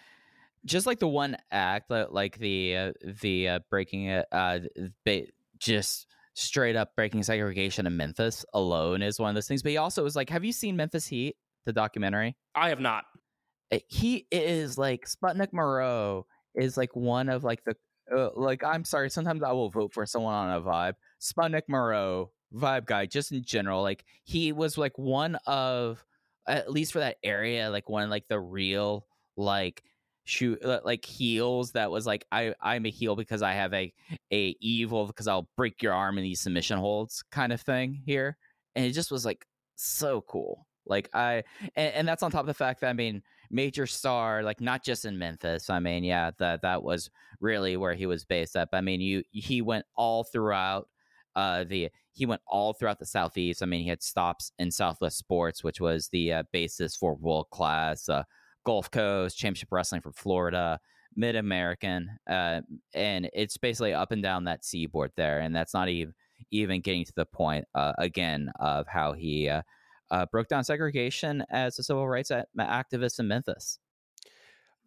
E: just like the one act, li- like the uh, the uh, breaking it, uh, ba- just straight up breaking segregation in Memphis alone is one of those things. But he also was like, have you seen Memphis Heat, the documentary?
F: I have not.
E: Uh, He is like Sputnik Monroe is like one of like the uh, like I'm sorry. Sometimes I will vote for someone on a vibe. Sputnik Monroe vibe guy, just in general. Like he was like one of at least for that area, like one like the real like shoot uh, like heels that was like I I'm a heel because I have a a evil because I'll break your arm in these submission holds kind of thing here, and it just was like so cool. Like I, and, and that's on top of the fact that I mean, major star, like not just in Memphis. I mean, yeah, that that was really where he was based up. I mean, you he went all throughout uh the he went all throughout the southeast. I mean, he had stops in Southwest Sports, which was the uh, basis for world class uh, Gulf Coast Championship Wrestling from Florida, Mid American, uh, and it's basically up and down that seaboard there. And that's not even even getting to the point uh, again of how he uh, uh, broke down segregation as a civil rights activist in Memphis.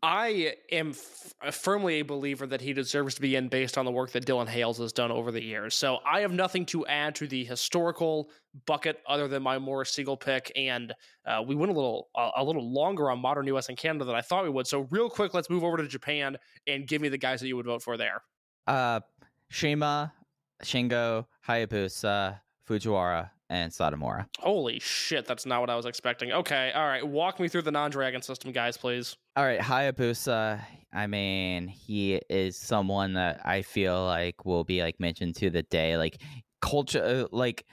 F: I am f- firmly a believer that he deserves to be in based on the work that Dylan Hales has done over the years. So I have nothing to add to the historical bucket other than my Morris Sigel pick, and uh, we went a little uh, a little longer on modern U.S. and Canada than I thought we would. So real quick, let's move over to Japan and give me the guys that you would vote for there.
E: Uh, CIMA, Shingo, Hayabusa, Fujiwara, and Satomura.
F: Holy shit, that's not what I was expecting. Okay, all right, walk me through the non-dragon system, guys, please.
E: All right, Hayabusa. I mean, he is someone that I feel like will be like mentioned to the day, like culture, uh, like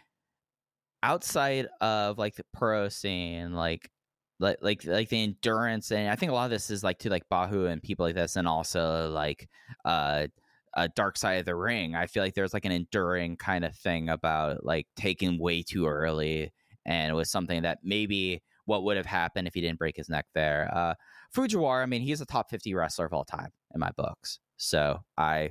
E: outside of like the pro scene, like like like like the endurance, and I think a lot of this is like to like Bahu and people like this, and also like uh a dark side of the ring. I feel like there's like an enduring kind of thing about like taking way too early, and it was something that maybe what would have happened if he didn't break his neck there. Uh, Fujiwara, I mean, he's a top 50 wrestler of all time in my books. So I,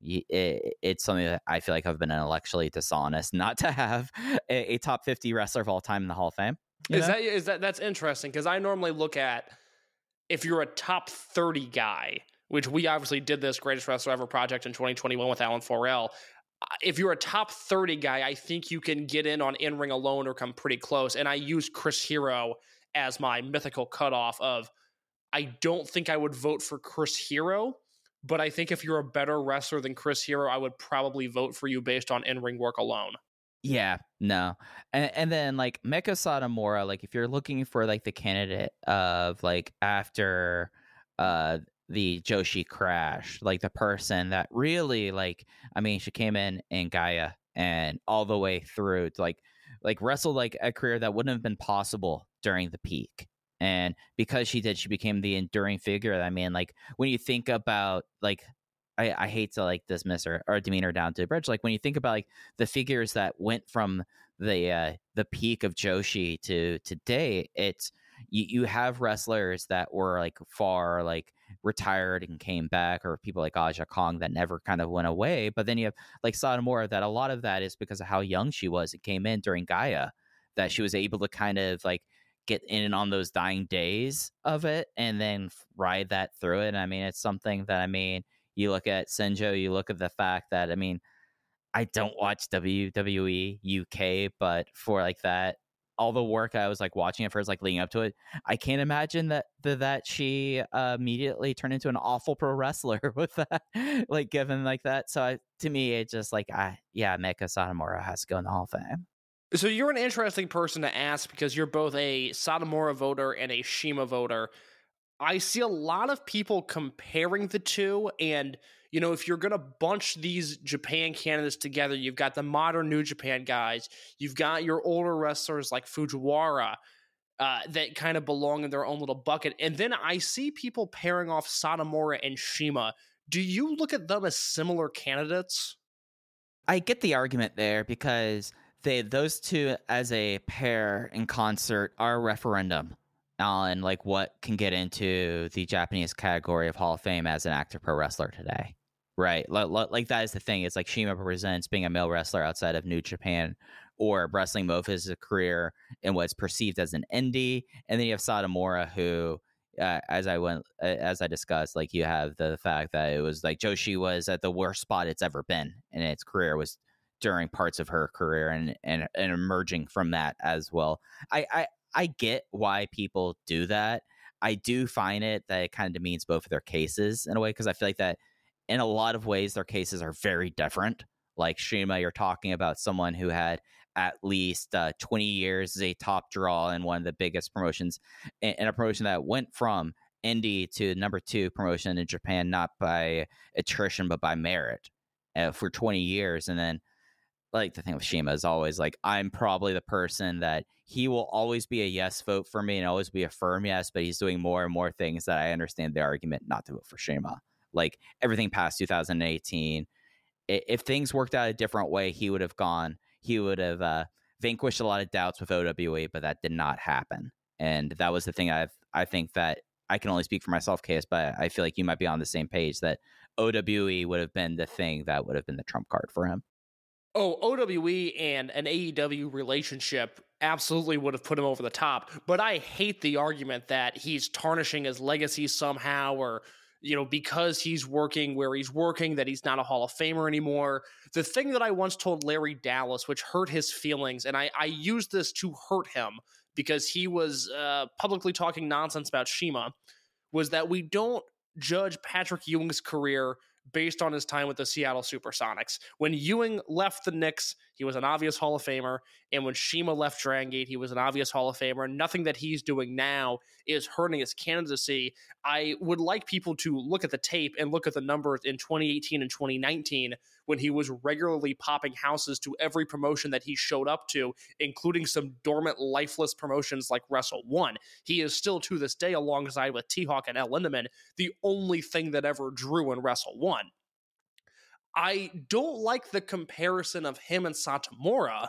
E: it, it's something that I feel like I've been intellectually dishonest not to have a, a top 50 wrestler of all time in the Hall of Fame.
F: Is
E: know?
F: that is that that's interesting because I normally look at if you're a top 30 guy, which we obviously did this greatest wrestler ever project in 2021 with Alan4L. Uh, If you're a top 30 guy, I think you can get in on in ring alone or come pretty close. And I use Chris Hero as my mythical cutoff of I don't think I would vote for Chris Hero, but I think if you're a better wrestler than Chris Hero, I would probably vote for you based on in ring work alone.
E: Yeah, no. And, and then like Meiko Satomura, like if you're looking for like the candidate of like after uh the Joshi crash, like the person that really like I mean she came in in GAEA and all the way through to like like wrestled like a career that wouldn't have been possible during the peak. And because she did, she became the enduring figure. I mean, like when you think about like I, I hate to like dismiss her or demean her down to the bridge. Like when you think about like the figures that went from the uh, the peak of Joshi to today, it's you, you have wrestlers that were like far like retired and came back, or people like Aja Kong that never kind of went away. But then you have like Satomura that a lot of that is because of how young she was. It came in during GAEA that she was able to kind of like get in on those dying days of it and then ride that through it. I mean, it's something that I mean, you look at Senjo, you look at the fact that I mean, I don't watch WWE UK, but for like that, all the work I was like watching it first, like leading up to it, I can't imagine that the, that she uh, immediately turned into an awful pro wrestler with that, like given like that. So I, to me, it just like I yeah, Meiko Satomura has to go in the Hall of Fame.
F: So you're an interesting person to ask because you're both a Satomura voter and a CIMA voter. I see a lot of people comparing the two, and you know, if you're gonna bunch these Japan candidates together, you've got the modern New Japan guys, you've got your older wrestlers like Fujiwara. Uh, that kind of belong in their own little bucket. And then I see people pairing off Satomura and CIMA. Do you look at them as similar candidates?
E: I get the argument there because they those two as a pair in concert are a referendum on like what can get into the Japanese category of Hall of Fame as an active pro wrestler today. Right. Like, like that is the thing. It's like CIMA represents being a male wrestler outside of New Japan or wrestling both his career and what's perceived as an indie. And then you have Satomura who uh, as I went, uh, as I discussed, like you have the fact that it was like Joshi was at the worst spot it's ever been in its career was during parts of her career and and, and emerging from that as well. I, I I get why people do that. I do find it that it kind of demeans both of their cases in a way because I feel like that in a lot of ways their cases are very different. Like CIMA, you're talking about someone who had at least uh, 20 years as a top draw in one of the biggest promotions, in, a promotion that went from indie to number two promotion in Japan, not by attrition but by merit uh, for 20 years, and then like the thing with CIMA is always like I'm probably the person that he will always be a yes vote for me and always be a firm yes, but he's doing more and more things that I understand the argument not to vote for CIMA. Like everything past 2018, if things worked out a different way, he would have gone. He would have uh, vanquished a lot of doubts with OWE, but that did not happen. And that was the thing. I I think that I can only speak for myself, Case, but I feel like you might be on the same page that OWE would have been the thing that would have been the trump card for him.
F: Oh, OWE and an AEW relationship absolutely would have put him over the top. But I hate the argument that he's tarnishing his legacy somehow or you know, because he's working where he's working, that he's not a Hall of Famer anymore. The thing that I once told Larry Dallas, which hurt his feelings, and I, I used this to hurt him because he was uh, publicly talking nonsense about CIMA, was that we don't judge Patrick Ewing's career based on his time with the Seattle Supersonics. When Ewing left the Knicks, he was an obvious Hall of Famer. And when CIMA left Dragon Gate, he was an obvious Hall of Famer. And nothing that he's doing now is hurting his candidacy. I would like people to look at the tape and look at the numbers in 2018 and 2019 when he was regularly popping houses to every promotion that he showed up to, including some dormant, lifeless promotions like Wrestle One. He is still to this day, alongside with T Hawk and El Lindaman, the only thing that ever drew in Wrestle One. I don't like the comparison of him and Satomura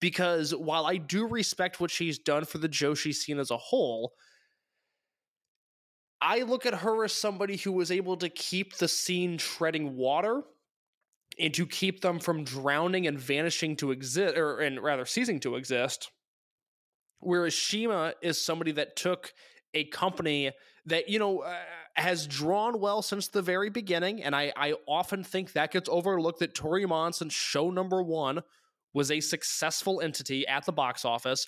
F: because while I do respect what she's done for the Joshi scene as a whole, I look at her as somebody who was able to keep the scene treading water and to keep them from drowning and vanishing to exist, or and rather ceasing to exist. Whereas CIMA is somebody that took a company that you know uh, has drawn well since the very beginning, and I I often think that gets overlooked. That Toryumon's show number one was a successful entity at the box office,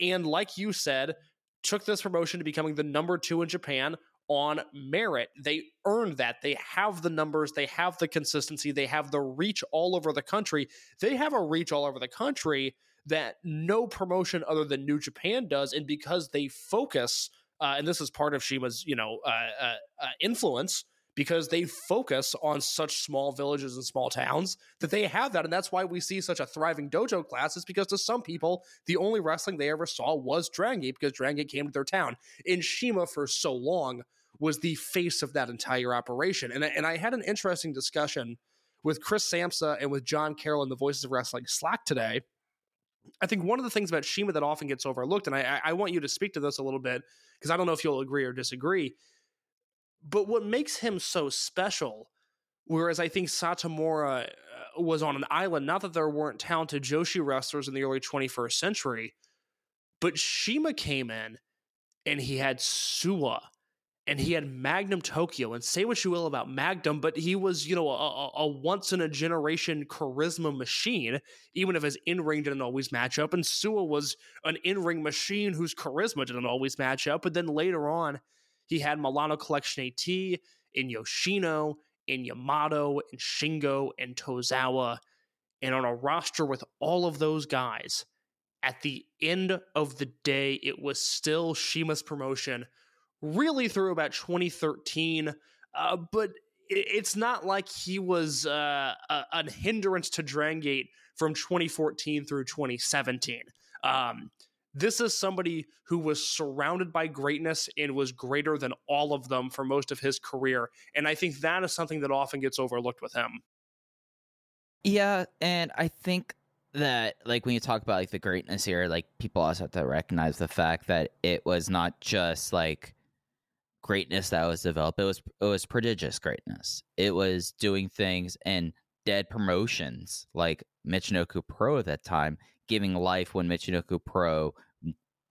F: and like you said, took this promotion to becoming the number two in Japan on merit. They earned that. They have the numbers, they have the consistency, they have the reach all over the country. They have a reach all over the country that no promotion other than New Japan does, and because they focus, uh, and this is part of CIMA's, you know, uh, uh, uh, influence. Because they focus on such small villages and small towns that they have that. And that's why we see such a thriving dojo class, is because to some people, the only wrestling they ever saw was Dragon Gate because Dragon Gate came to their town. And CIMA, for so long, was the face of that entire operation. And, and I had an interesting discussion with Chris Samsa and with John Carroll in the Voices of Wrestling Slack today. I think one of the things about CIMA that often gets overlooked, and I, I want you to speak to this a little bit because I don't know if you'll agree or disagree, but what makes him so special, whereas I think Satomura uh, was on an island, not that there weren't talented Joshi wrestlers in the early 21st century, but CIMA came in and he had Suwa and he had Magnum Tokyo. And say what you will about Magnum, but he was, you know, a, a, once in a generation charisma machine, even if his in ring didn't always match up. And Suwa was an in ring machine whose charisma didn't always match up. But then later on, he had Milano Collection AT in Yoshino, in Yamato, in Shingo, and Tozawa. And on a roster with all of those guys, at the end of the day, it was still CIMA's promotion, really through about 2013. Uh, but it's not like he was uh, a, a hindrance to Dragon Gate from 2014 through 2017. Um, this is somebody who was surrounded by greatness and was greater than all of them for most of his career. And I think that is something that often gets overlooked with him.
E: Yeah, and I think that like when you talk about like the greatness here, like people also have to recognize the fact that it was not just like greatness that was developed. It was it was prodigious greatness. It was doing things in dead promotions like Michinoku Pro at that time, giving life when Michinoku Pro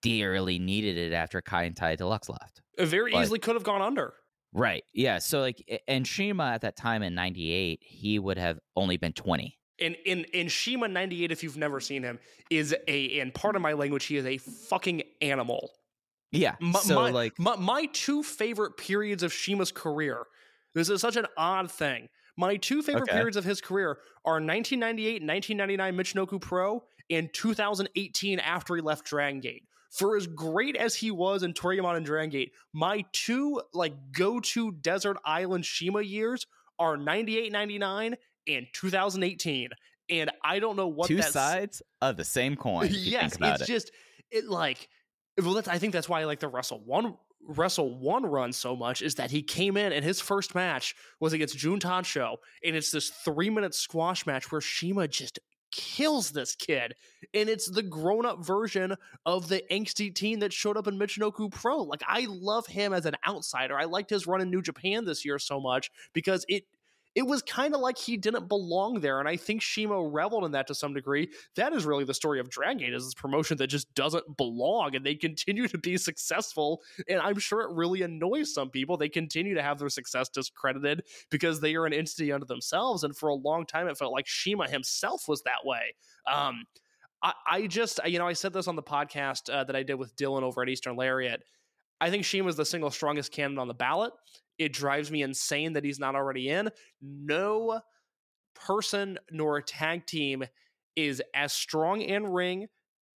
E: dearly needed it after Kaientai Deluxe left.
F: It very
E: Like-
F: easily could have gone under.
E: Right. Yeah. So like and CIMA at that time in '98, he would have only been 20.
F: in in in CIMA 98 if you've never seen him is a and part of my language he is a fucking animal.
E: Yeah.
F: My,
E: so
F: my,
E: like
F: my, my two favorite periods of CIMA's career. This is such an odd thing. My two favorite
E: Okay.
F: periods of his career are 1998, 1999 Michinoku Pro, and 2018 after he left Dragon Gate. For as great as he was in Toryumon and Dragon Gate, my two like go-to desert island CIMA years are 98, 99 and 2018. and I don't know what
E: Two
F: that's,
E: sides of the same coin.
F: yes, it's
E: it.
F: just it like well, I think that's why I like the Wrestle One Wrestle One run so much is that he came in and his first match was against Jun Show, and it's this three minute squash match where CIMA just kills this kid, and it's the grown up version of the angsty teen that showed up in Michinoku Pro. Like I love him as an outsider. I liked his run in New Japan this year so much because it it was kind of like he didn't belong there. And I think CIMA reveled in that to some degree. That is really the story of Dragon Gate is this promotion that just doesn't belong and they continue to be successful. And I'm sure it really annoys some people. They continue to have their success discredited because they are an entity unto themselves. And for a long time, it felt like CIMA himself was that way. Um, I, I just, you know, I said this on the podcast uh, that I did with Dylan over at Eastern Lariat. I think CIMA's the single strongest candidate on the ballot. It drives me insane that he's not already in. No person nor a tag team is as strong in ring,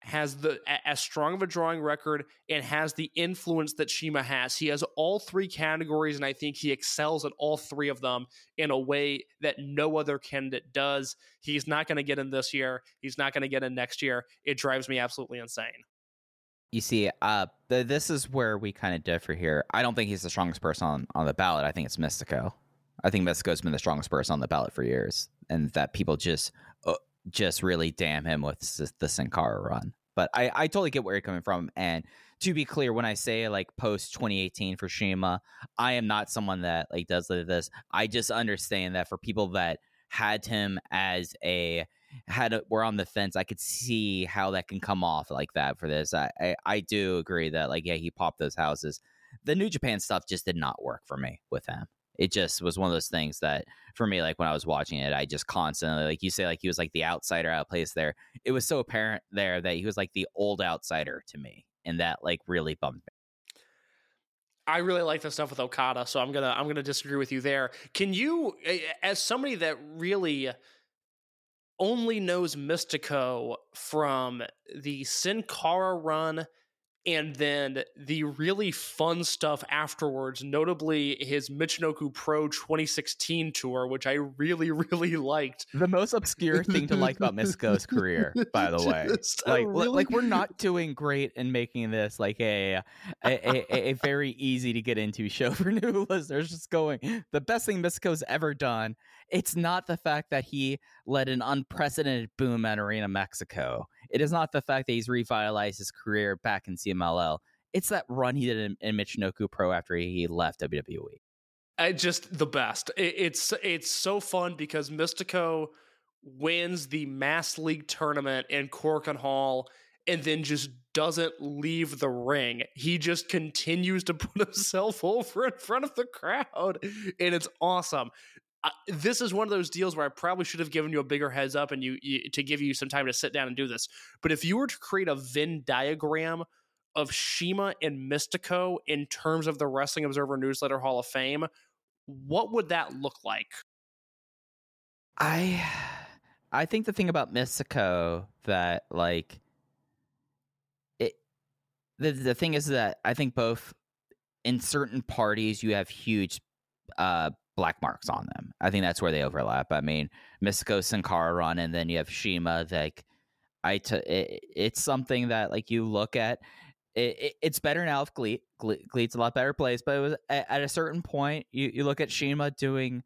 F: has the as strong of a drawing record, and has the influence that CIMA has. He has all three categories, and I think he excels at all three of them in a way that no other candidate does. He's not going to get in this year. He's not going to get in next year. It drives me absolutely insane.
E: You see, uh, th- this is where we kind of differ here. I don't think he's the strongest person on, on the ballot. I think it's Mystico. I think Mystico's been the strongest person on the ballot for years, and that people just uh, just really damn him with the Sin Cara run. But I, I totally get where you're coming from. And to be clear, when I say like post 2018 for CIMA, I am not someone that like does this. I just understand that for people that had him as a had a, were on the fence, I could see how that can come off like that for this. I, I I do agree that like yeah, he popped those houses. The New Japan stuff just did not work for me with him. It just was one of those things that for me, like when I was watching it, I just constantly like you say like he was like the outsider out of place there. It was so apparent there that he was like the old outsider to me, and that like really bummed me.
F: I really like the stuff with Okada, so I'm gonna I'm gonna disagree with you there. Can you, as somebody that really only knows Mystico from the Sin Cara run and then the really fun stuff afterwards, notably his Michinoku Pro 2016 tour, which I really, really liked.
E: The most obscure thing to like about Mystico's career, by the way.
F: Just
E: like
F: really-
E: like we're not doing great in making this like a a, a, a- very easy to get into show for new listeners just going the best thing Mystico's ever done it's not the fact that he led an unprecedented boom at arena mexico it is not the fact that he's revitalized his career back in cmll it's that run he did in, in michinoku pro after he left wwe
F: I just the best. It, it's it's so fun because Mystico wins the Mass League tournament in Korakuen Hall and then just doesn't leave the ring. He just continues to put himself over in front of the crowd and it's awesome. This is one of those deals where I probably should have given you a bigger heads up and you, you to give you some time to sit down and do this. But if you were to create a Venn diagram of CIMA and Mystico in terms of the Wrestling Observer Newsletter Hall of Fame, what would that look like?
E: I I think the thing about Mystico that like it the the thing is that I think both in certain parties you have huge uh black marks on them. I think that's where they overlap. I mean, Mystico Sin Cara run and then you have CIMA like I t- it, it's something that like you look at it, it, it's better now if GLEAT, GLEAT GLEAT's a lot better place, but it was at, at a certain point you, you look at CIMA doing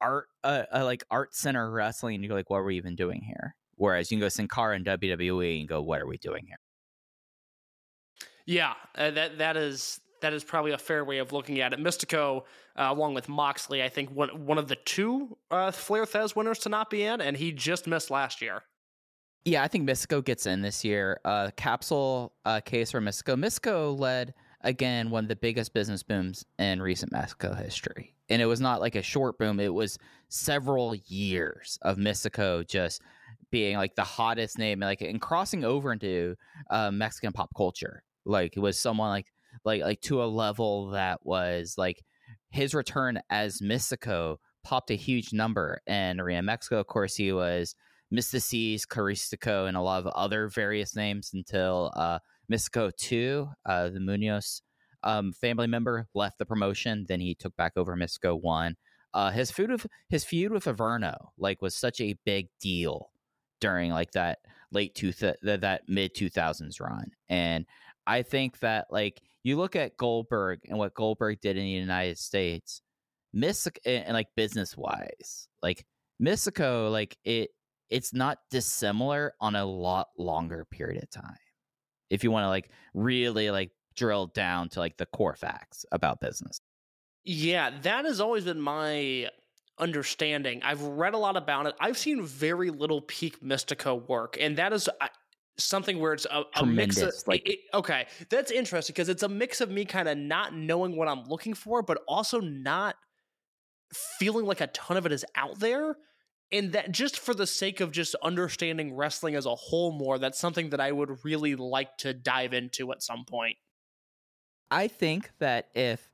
E: art uh, uh, like art center wrestling and you're like what are we even doing here whereas you can go Cara and WWE and go what are we doing here
F: Yeah, uh, that that is that is probably a fair way of looking at it. Mystico, uh, along with Moxley, I think one one of the two uh, Flair Thesz winners to not be in, and he just missed last year.
E: Yeah, I think Mystico gets in this year. Uh, capsule uh, case for Mystico. Mystico led again one of the biggest business booms in recent Mexico history, and it was not like a short boom. It was several years of Mystico just being like the hottest name, like and crossing over into uh, Mexican pop culture. Like it was someone like like like to a level that was like his return as Mystico popped a huge number in Arena Mexico. Of course, he was Myzteziz, Caristico, and a lot of other various names until uh, Mystico 2, uh, the Munoz um, family member, left the promotion. Then he took back over Mystico 1. Uh, his feud with his feud with Averno like was such a big deal during like that late two th- that mid 2000s run. And I think that like you look at Goldberg and what Goldberg did in the United States, Mystic and like business wise, like Mystico, like it it's not dissimilar on a lot longer period of time. If you want to like really like drill down to like the core facts about business.
F: Yeah, that has always been my understanding. I've read a lot about it. I've seen very little peak Mystico work, and that is something where it's a, a mix of
E: like-
F: it- okay. That's interesting because it's a mix of me kind of not knowing what I'm looking for, but also not feeling like a ton of it is out there. And that just for the sake of just understanding wrestling as a whole more, that's something that I would really like to dive into at some point.
E: I think that if,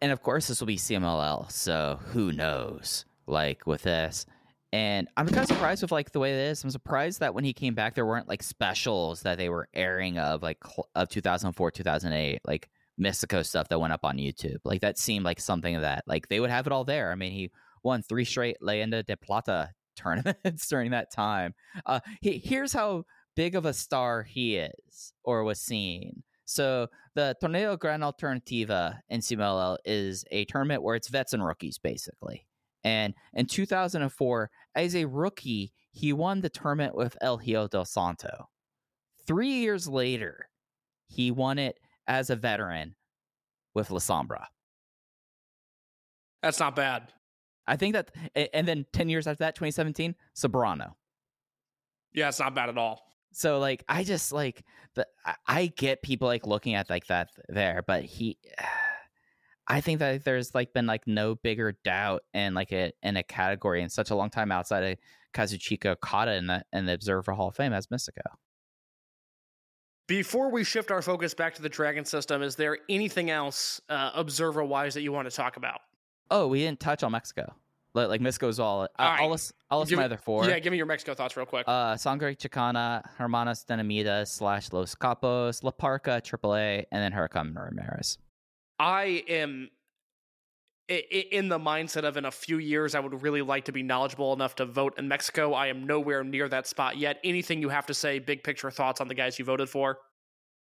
E: and of course this will be CMLL, so who knows? Like with this, and I'm kind of surprised with like the way it is. I'm surprised that when he came back, there weren't like specials that they were airing of like of 2004, 2008, like Mistico stuff that went up on YouTube. Like that seemed like something that like they would have it all there. I mean, he won three straight Leyenda de Plata tournaments during that time. Uh, he, here's how big of a star he is or was seen. So the Torneo Gran Alternativa in CMLL is a tournament where it's vets and rookies basically. And in 2004, as a rookie, he won the tournament with El Hijo del Santo. Three years later, he won it as a veteran with La Sombra.
F: That's not bad.
E: I think that, and then 10 years after that, 2017, Soberano.
F: Yeah, it's not bad at all.
E: So like I just like the I- I get people like looking at like that there, but he I think that there's like been like no bigger doubt in like a in a category in such a long time outside of Kazuchika Okada in the in the Observer Hall of Fame as Mistico.
F: Before we shift our focus back to the Dragon system, is there anything else uh, observer wise that you want to talk about?
E: Oh, we didn't touch on Mexico. Like, like Mexico's all.
F: Right.
E: I'll list. I'll list
F: Give
E: my
F: me-
E: other four.
F: Yeah, give me your Mexico thoughts real quick.
E: Uh, Sangre Chicana, Hermanos Dinamitas slash Los Capos, La Parca, AAA, and then Hurricane Ramirez.
F: I am in the mindset of in a few years, I would really like to be knowledgeable enough to vote in Mexico. I am nowhere near that spot yet. Anything you have to say, big picture thoughts on the guys you voted for?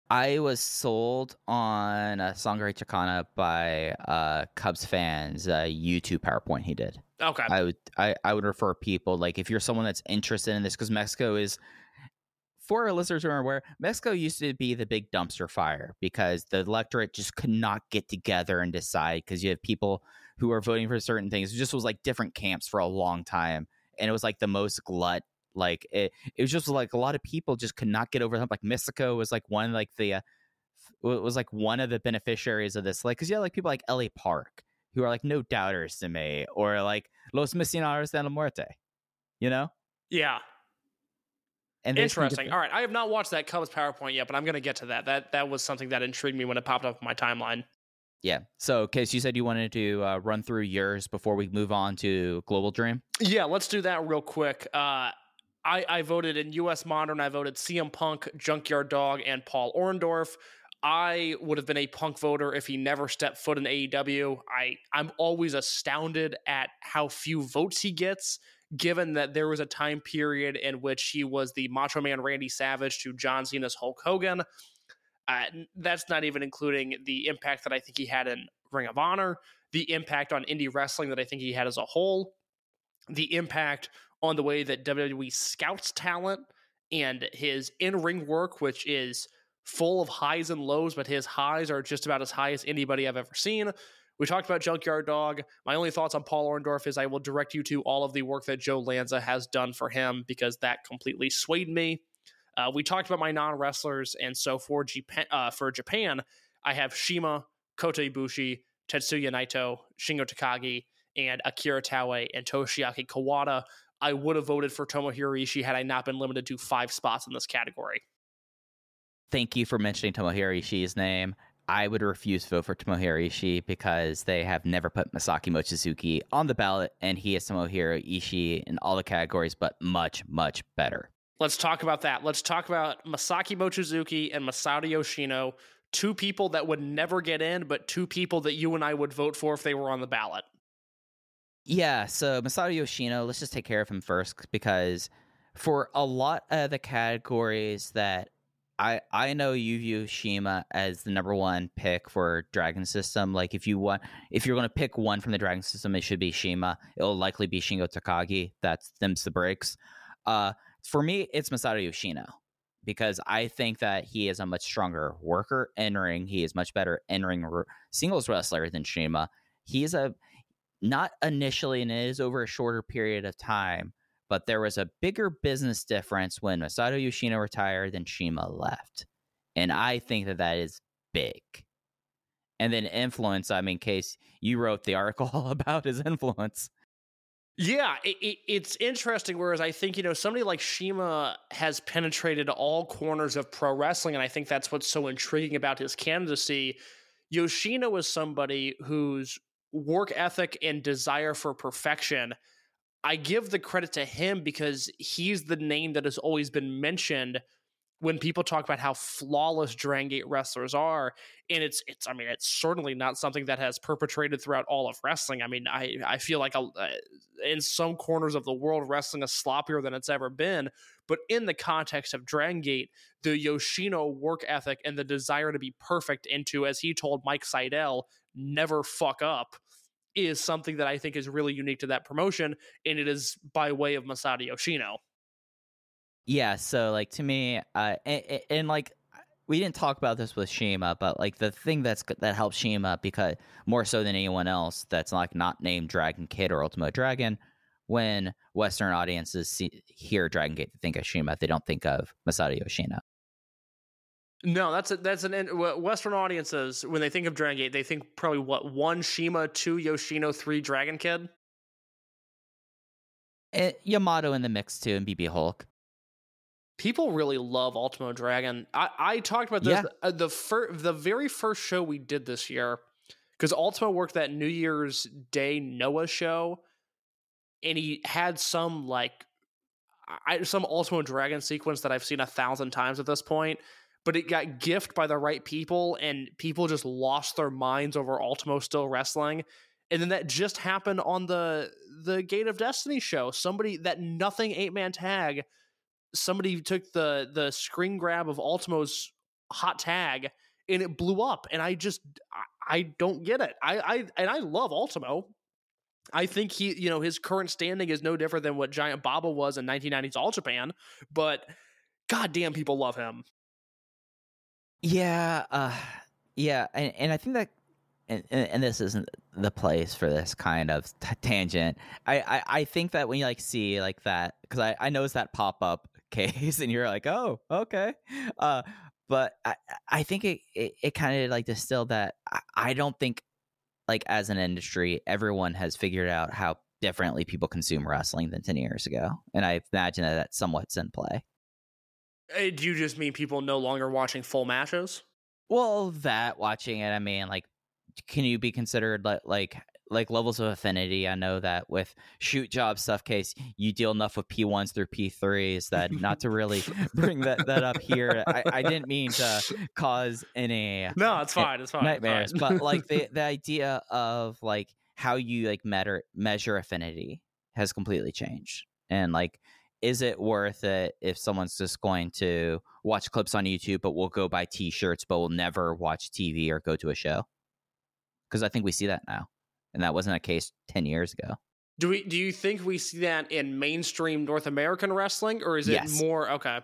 E: I was sold on uh, Sangre Chicana by uh, Cubs fans uh, YouTube PowerPoint he did.
F: Okay.
E: I would I, I would refer people like if you're someone that's interested in this because Mexico is for our listeners who are aware, Mexico used to be the big dumpster fire because the electorate just could not get together and decide because you have people who are voting for certain things. It just was like different camps for a long time. And it was like the most glut. Like it, it was just like a lot of people just could not get over the hump. Like Mexico was like one like the uh, w- was like one of the beneficiaries of this. Like because yeah, like people like L.A. Park who are like no doubters to me, or like Los Misioneros de la Muerte, you know.
F: yeah.
E: And
F: Interesting. All right. I have not watched that Cubs PowerPoint yet, but I'm going to get to that. That that was something that intrigued me when it popped up on my timeline.
E: Yeah. So, Case, you said you wanted to uh, run through yours before we move on to Global Dream.
F: Yeah, let's do that real quick. Uh, I, I voted in U.S. Modern. I voted CM Punk, Junkyard Dog, and Paul Orndorff. I would have been a Punk voter if he never stepped foot in AEW. I I'm always astounded at how few votes he gets, given that there was a time period in which he was the Macho Man Randy Savage to John Cena's Hulk Hogan. Uh, that's not even including the impact that I think he had in Ring of Honor, the impact on indie wrestling that I think he had as a whole, the impact on the way that WWE scouts talent and his in ring work, which is full of highs and lows, but his highs are just about as high as anybody I've ever seen. We talked about Junkyard Dog. My only thoughts on Paul Orndorff is I will direct you to all of the work that Joe Lanza has done for him because that completely swayed me. Uh, we talked about my non wrestlers, and so for Japan, uh, for Japan, I have CIMA, Kota Ibushi, Tetsuya Naito, Shingo Takagi, and Akira Taue and Toshiaki Kawada. I would have voted for Tomohiro Ishii had I not been limited to five spots in this category.
E: Thank you for mentioning Tomohiro Ishii's name. I would refuse to vote for Tomohiro Ishii because they have never put Masaki Mochizuki on the ballot, and he is Tomohiro Ishii in all the categories, but much, much better.
F: Let's talk about that. Let's talk about Masaki Mochizuki and Masato Yoshino, two people that would never get in, but two people that you and I would vote for if they were on the ballot.
E: Yeah, so Masato Yoshino, let's just take care of him first because for a lot of the categories that I I know you view CIMA as the number one pick for Dragon System. Like if you want, if you're going to pick one from the Dragon System, it should be CIMA. It'll likely be Shingo Takagi. That's them's the breaks. Uh, for me, it's Masato Yoshino because I think that he is a much stronger worker entering. He is much better entering singles wrestler than CIMA. He is a not initially, and it is over a shorter period of time but there was a bigger business difference when Masato Yoshino retired than CIMA left. And I think that that is big. And then influence, I mean, Case, you wrote the article about his influence.
F: Yeah, it, it, it's interesting. Whereas I think, you know, somebody like CIMA has penetrated all corners of pro wrestling. And I think that's what's so intriguing about his candidacy. Yoshino is somebody whose work ethic and desire for perfection I give the credit to him because he's the name that has always been mentioned when people talk about how flawless Dragon Gate wrestlers are. And it's it's I mean it's certainly not something that has perpetrated throughout all of wrestling. I mean I I feel like a, uh, in some corners of the world wrestling is sloppier than it's ever been. But in the context of Dragon Gate, the Yoshino work ethic and the desire to be perfect into, as he told Mike Seidel, never fuck up is something that I think is really unique to that promotion, and it is by way of Masato Yoshino.
E: Yeah, so like to me, uh, and, and like we didn't talk about this with CIMA, but like the thing that's that helps CIMA because more so than anyone else that's like not named Dragon Kid or Ultimo Dragon, when Western audiences see, hear Dragon Gate, they think of CIMA, they don't think of Masato Yoshino.
F: No, that's a, that's an Western audiences when they think of Dragon Gate, they think probably what one CIMA, two Yoshino, three Dragon Kid.
E: And Yamato in the mix too, and BB Hulk.
F: People really love Ultimo Dragon. I, I talked about this
E: Yeah.
F: uh, the fir- the very first show we did this year because Ultimo worked that New Year's Day Noah show, and he had some like I, some Ultimo Dragon sequence that I've seen a thousand times at this point but it got gifted by the right people and people just lost their minds over Ultimo still wrestling. And then that just happened on the the Gate of Destiny show. Somebody that nothing eight man tag, somebody took the the screen grab of Ultimo's hot tag and it blew up. And I just I, I don't get it. I, I and I love Ultimo. I think he, you know, his current standing is no different than what Giant Baba was in 1990s All Japan, but goddamn, people love him.
E: Yeah, uh, yeah, and, and I think that, and, and this isn't the place for this kind of t- tangent. I, I I think that when you like see like that, because I I noticed that pop up case, and you're like, oh, okay, uh, but I I think it it, it kind of like distilled that I, I don't think like as an industry everyone has figured out how differently people consume wrestling than ten years ago, and I imagine that that's somewhat's in play.
F: Uh, Do you just mean people no longer watching full matches?
E: Well, that watching it, I mean, like, can you be considered like like like levels of affinity? I know that with shoot job stuff case, you deal enough with P ones through P threes that not to really bring that that up here. I, I didn't mean to cause any
F: No, it's fine. It's fine. it's
E: nightmares,
F: fine.
E: but like the the idea of like how you like measure measure affinity has completely changed, and like. Is it worth it if someone's just going to watch clips on YouTube, but will go buy T-shirts, but will never watch TV or go to a show? Because I think we see that now, and that wasn't a case ten years ago.
F: do we? Do you think we see that in mainstream North American wrestling, or is it
E: Yes.
F: more okay?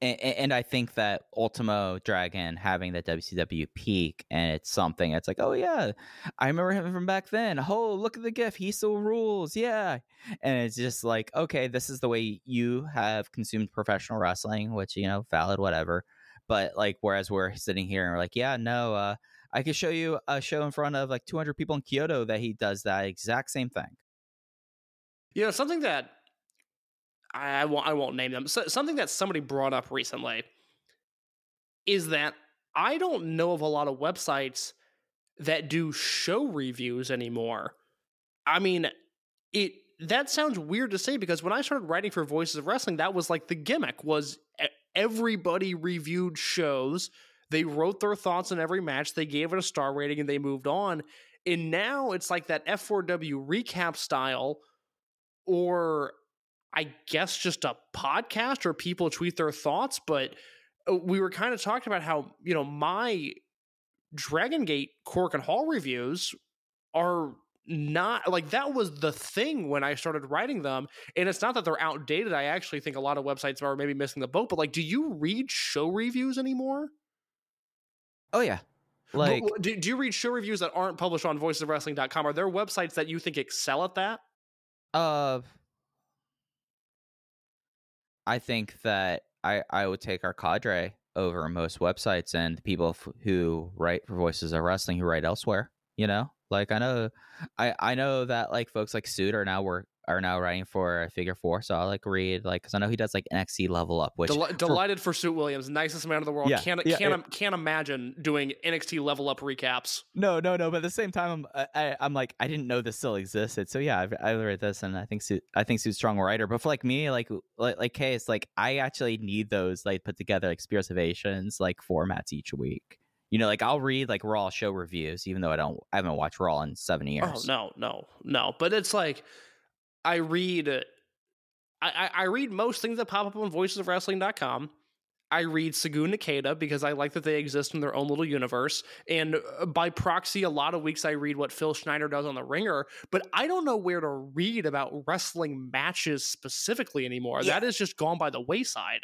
E: And, and I think that Ultimo Dragon having that WCW peak, and it's something. It's like, oh yeah, I remember him from back then. Oh, look at the gif. He still rules. Yeah, and it's just like, okay, this is the way you have consumed professional wrestling, which you know, valid, whatever. But like, whereas we're sitting here and we're like, yeah, no, uh, I could show you a show in front of like 200 people in Kyoto that he does that exact same thing.
F: You know, something that I, I won't. I won't name them. So, something that somebody brought up recently is that I don't know of a lot of websites that do show reviews anymore. I mean, it that sounds weird to say because when I started writing for Voices of Wrestling, that was like the gimmick was everybody reviewed shows. They wrote their thoughts on every match, they gave it a star rating, and they moved on. And now it's like that F4W recap style, or I guess just a podcast or people tweet their thoughts, but uh, we were kind of talking about how, you know, my Dragon Gate Korakuen Hall reviews are not like that was the thing when I started writing them. And it's not that they're outdated. I actually think a lot of websites are maybe missing the boat, but like, do you read show reviews anymore?
E: Oh yeah. Like
F: do, do you read show reviews that aren't published on voicesofwrestling.com? Are there websites that you think excel at that?
E: uh I think that I I would take our cadre over most websites and the people f- who write for Voices of Wrestling who write elsewhere, you know? Like I know I I know that like folks like Suit are now work are now writing for Figure 4, so I'll like read like cuz I know he does like NXT level up which for-
F: delighted for Suit Williams, nicest man in the world.
E: Yeah,
F: can't
E: yeah,
F: can't
E: yeah.
F: can't imagine doing NXT level up recaps.
E: No, no, no. But at the same time, I'm I, I- I'm like I didn't know this still existed. So yeah, I've, I've read this, and I think Sue, I think Sue's a strong writer. But for like me, like like like case, like I actually need those like put together like Spears Ovations like formats each week. You know, like I'll read like Raw show reviews, even though I don't I haven't watched Raw in seven oh, years.
F: Oh no, no, no. But it's like I read uh, I, I, read most things that pop up on voicesofwrestling.com. I read Segunda Caida because I like that they exist in their own little universe. And uh, by proxy, a lot of weeks I read what Phil Schneider does on The Ringer, but I don't know where to read about wrestling matches specifically anymore.
E: Yeah.
F: That has just gone by the wayside.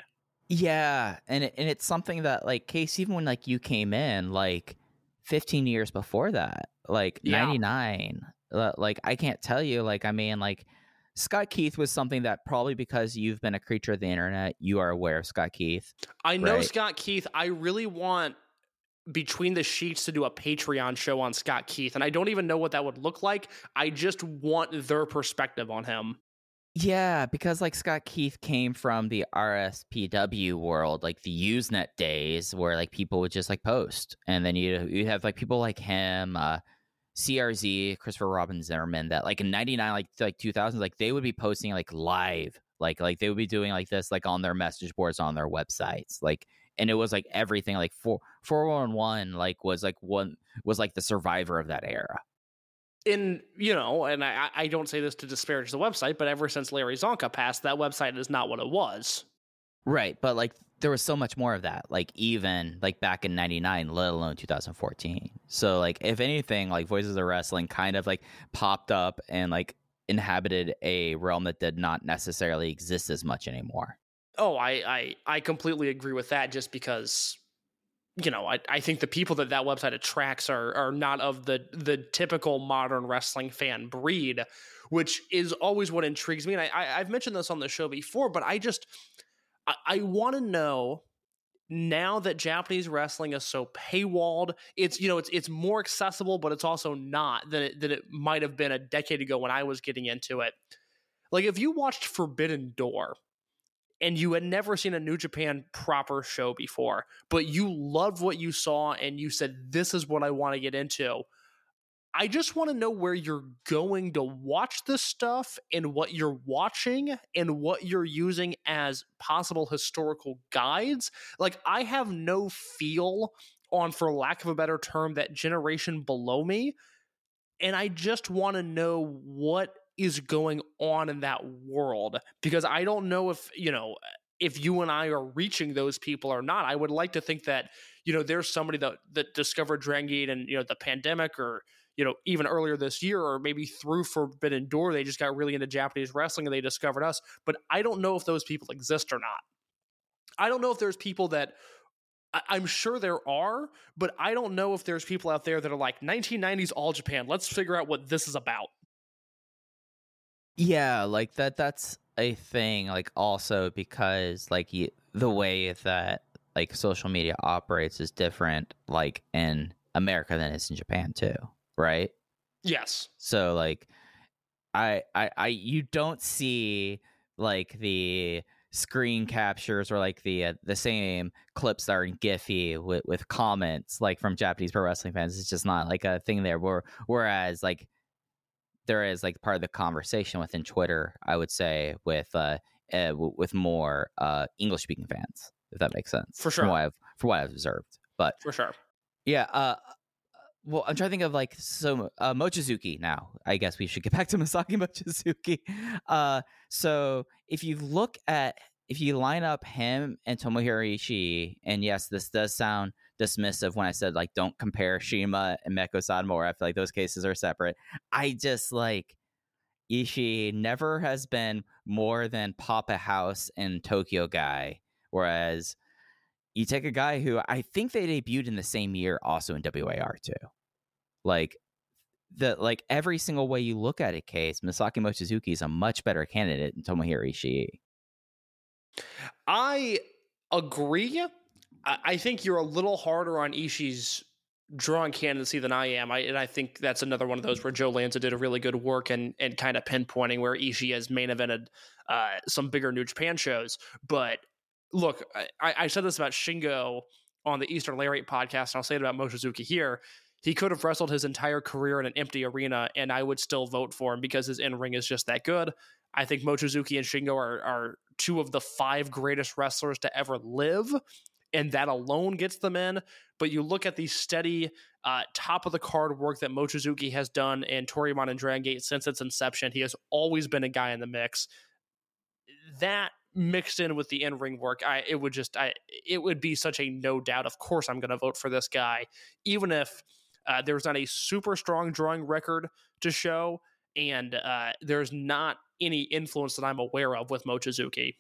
E: Yeah, and it, and it's something that like case even when like you came in like 15 years before that, like
F: Yeah.
E: 99, uh, like I can't tell you like I mean like Scott Keith was something that probably because you've been a creature of the internet, you are aware of Scott Keith.
F: I know
E: Right.
F: Scott Keith. I really want between the sheets to do a Patreon show on Scott Keith, and I don't even know what that would look like. I just want their perspective on him.
E: Yeah, because like Scott Keith came from the RSPW world, like the Usenet days, where like people would just like post, and then you you have like people like him, uh, CRZ, Christopher Robin Zimmerman, that like in '99, like like 2000s, like they would be posting like live, like like they would be doing like this, like on their message boards on their websites, like, and it was like everything, like four four one one, like was like one was like the survivor of that era.
F: In you know, and I, I don't say this to disparage the website, but ever since Larry Csonka passed, that website is not what it was.
E: Right, but like there was so much more of that, like even like back in '99, let alone 2014. So like if anything, like Voices of Wrestling kind of like popped up and like inhabited a realm that did not necessarily exist as much anymore.
F: Oh, I I, I completely agree with that. Just because you know, I, I think the people that that website attracts are are not of the the typical modern wrestling fan breed, which is always what intrigues me. And I, I I've mentioned this on the show before, but I just I, I want to know now that Japanese wrestling is so paywalled, it's you know it's it's more accessible, but it's also not than it than it might have been a decade ago when I was getting into it. Like if you watched Forbidden Door and you had never seen a New Japan proper show before, but you loved what you saw and you said, This is what I want to get into. I just want to know where you're going to watch this stuff and what you're watching and what you're using as possible historical guides. Like, I have no feel on, for lack of a better term, that generation below me. And I just want to know what is going on in that world because I don't know if, you know, if you and I are reaching those people or not. I would like to think that, you know, there's somebody that that discovered Dragon Gate and, you know, the pandemic or, you know, even earlier this year or maybe through Forbidden Door, they just got really into Japanese wrestling and they discovered us. But I don't know if those people exist or not. I don't know if there's people that I'm sure there are, but I don't know if there's people out there that are like 1990s All Japan. Let's figure out what this is about.
E: Yeah, like that that's a thing like also because like you, the way that like social media operates is different like in America than it is in Japan too, right?
F: Yes.
E: So like I I I you don't see like the screen captures or like the uh, the same clips that are in Giphy with with comments like from Japanese pro wrestling fans. It's just not like a thing there. Where whereas like there is like part of the conversation within Twitter, I would say with uh, uh w- with more uh English speaking fans, if that makes sense.
F: For sure.
E: From what I've from what I've observed, but
F: For sure.
E: yeah, uh, well, I'm trying to think of like so uh, Mochizuki. Now, I guess we should get back to Masaki Mochizuki. Uh, so if you look at if you line up him and Tomohiro Ishii, and yes, this does sound dismissive when I said like don't compare CIMA and Meiko Satomura. I feel like those cases are separate. I just like Ishii never has been more than Papa House and Tokyo guy, whereas you take a guy who I think they debuted in the same year also in WAR too. Like the like every single way you look at it, case Masaki Mochizuki is a much better candidate than Tomohiro Ishii.
F: I agree. I, think you're a little harder on Ishii's drawing candidacy than I am. I and I think that's another one of those where Joe Lanza did a really good work and and kind of pinpointing where Ishii has main evented uh, some bigger New Japan shows. But look, I, I said this about Shingo on the Eastern Lariat podcast, and I'll say it about Mochizuki here. He could have wrestled his entire career in an empty arena, and I would still vote for him because his in ring is just that good. I think Mochizuki and Shingo are, are two of the five greatest wrestlers to ever live, and that alone gets them in. But you look at the steady uh, top of the card work that Mochizuki has done in Toryumon and Dragon Gate since its inception. He has always been a guy in the mix. That mixed in with the in ring work, I it would just I it would be such a no doubt. Of course, I'm going to vote for this guy, even if uh, there's not a super strong drawing record to show, and uh, there's not any influence that I'm aware of with Mochizuki.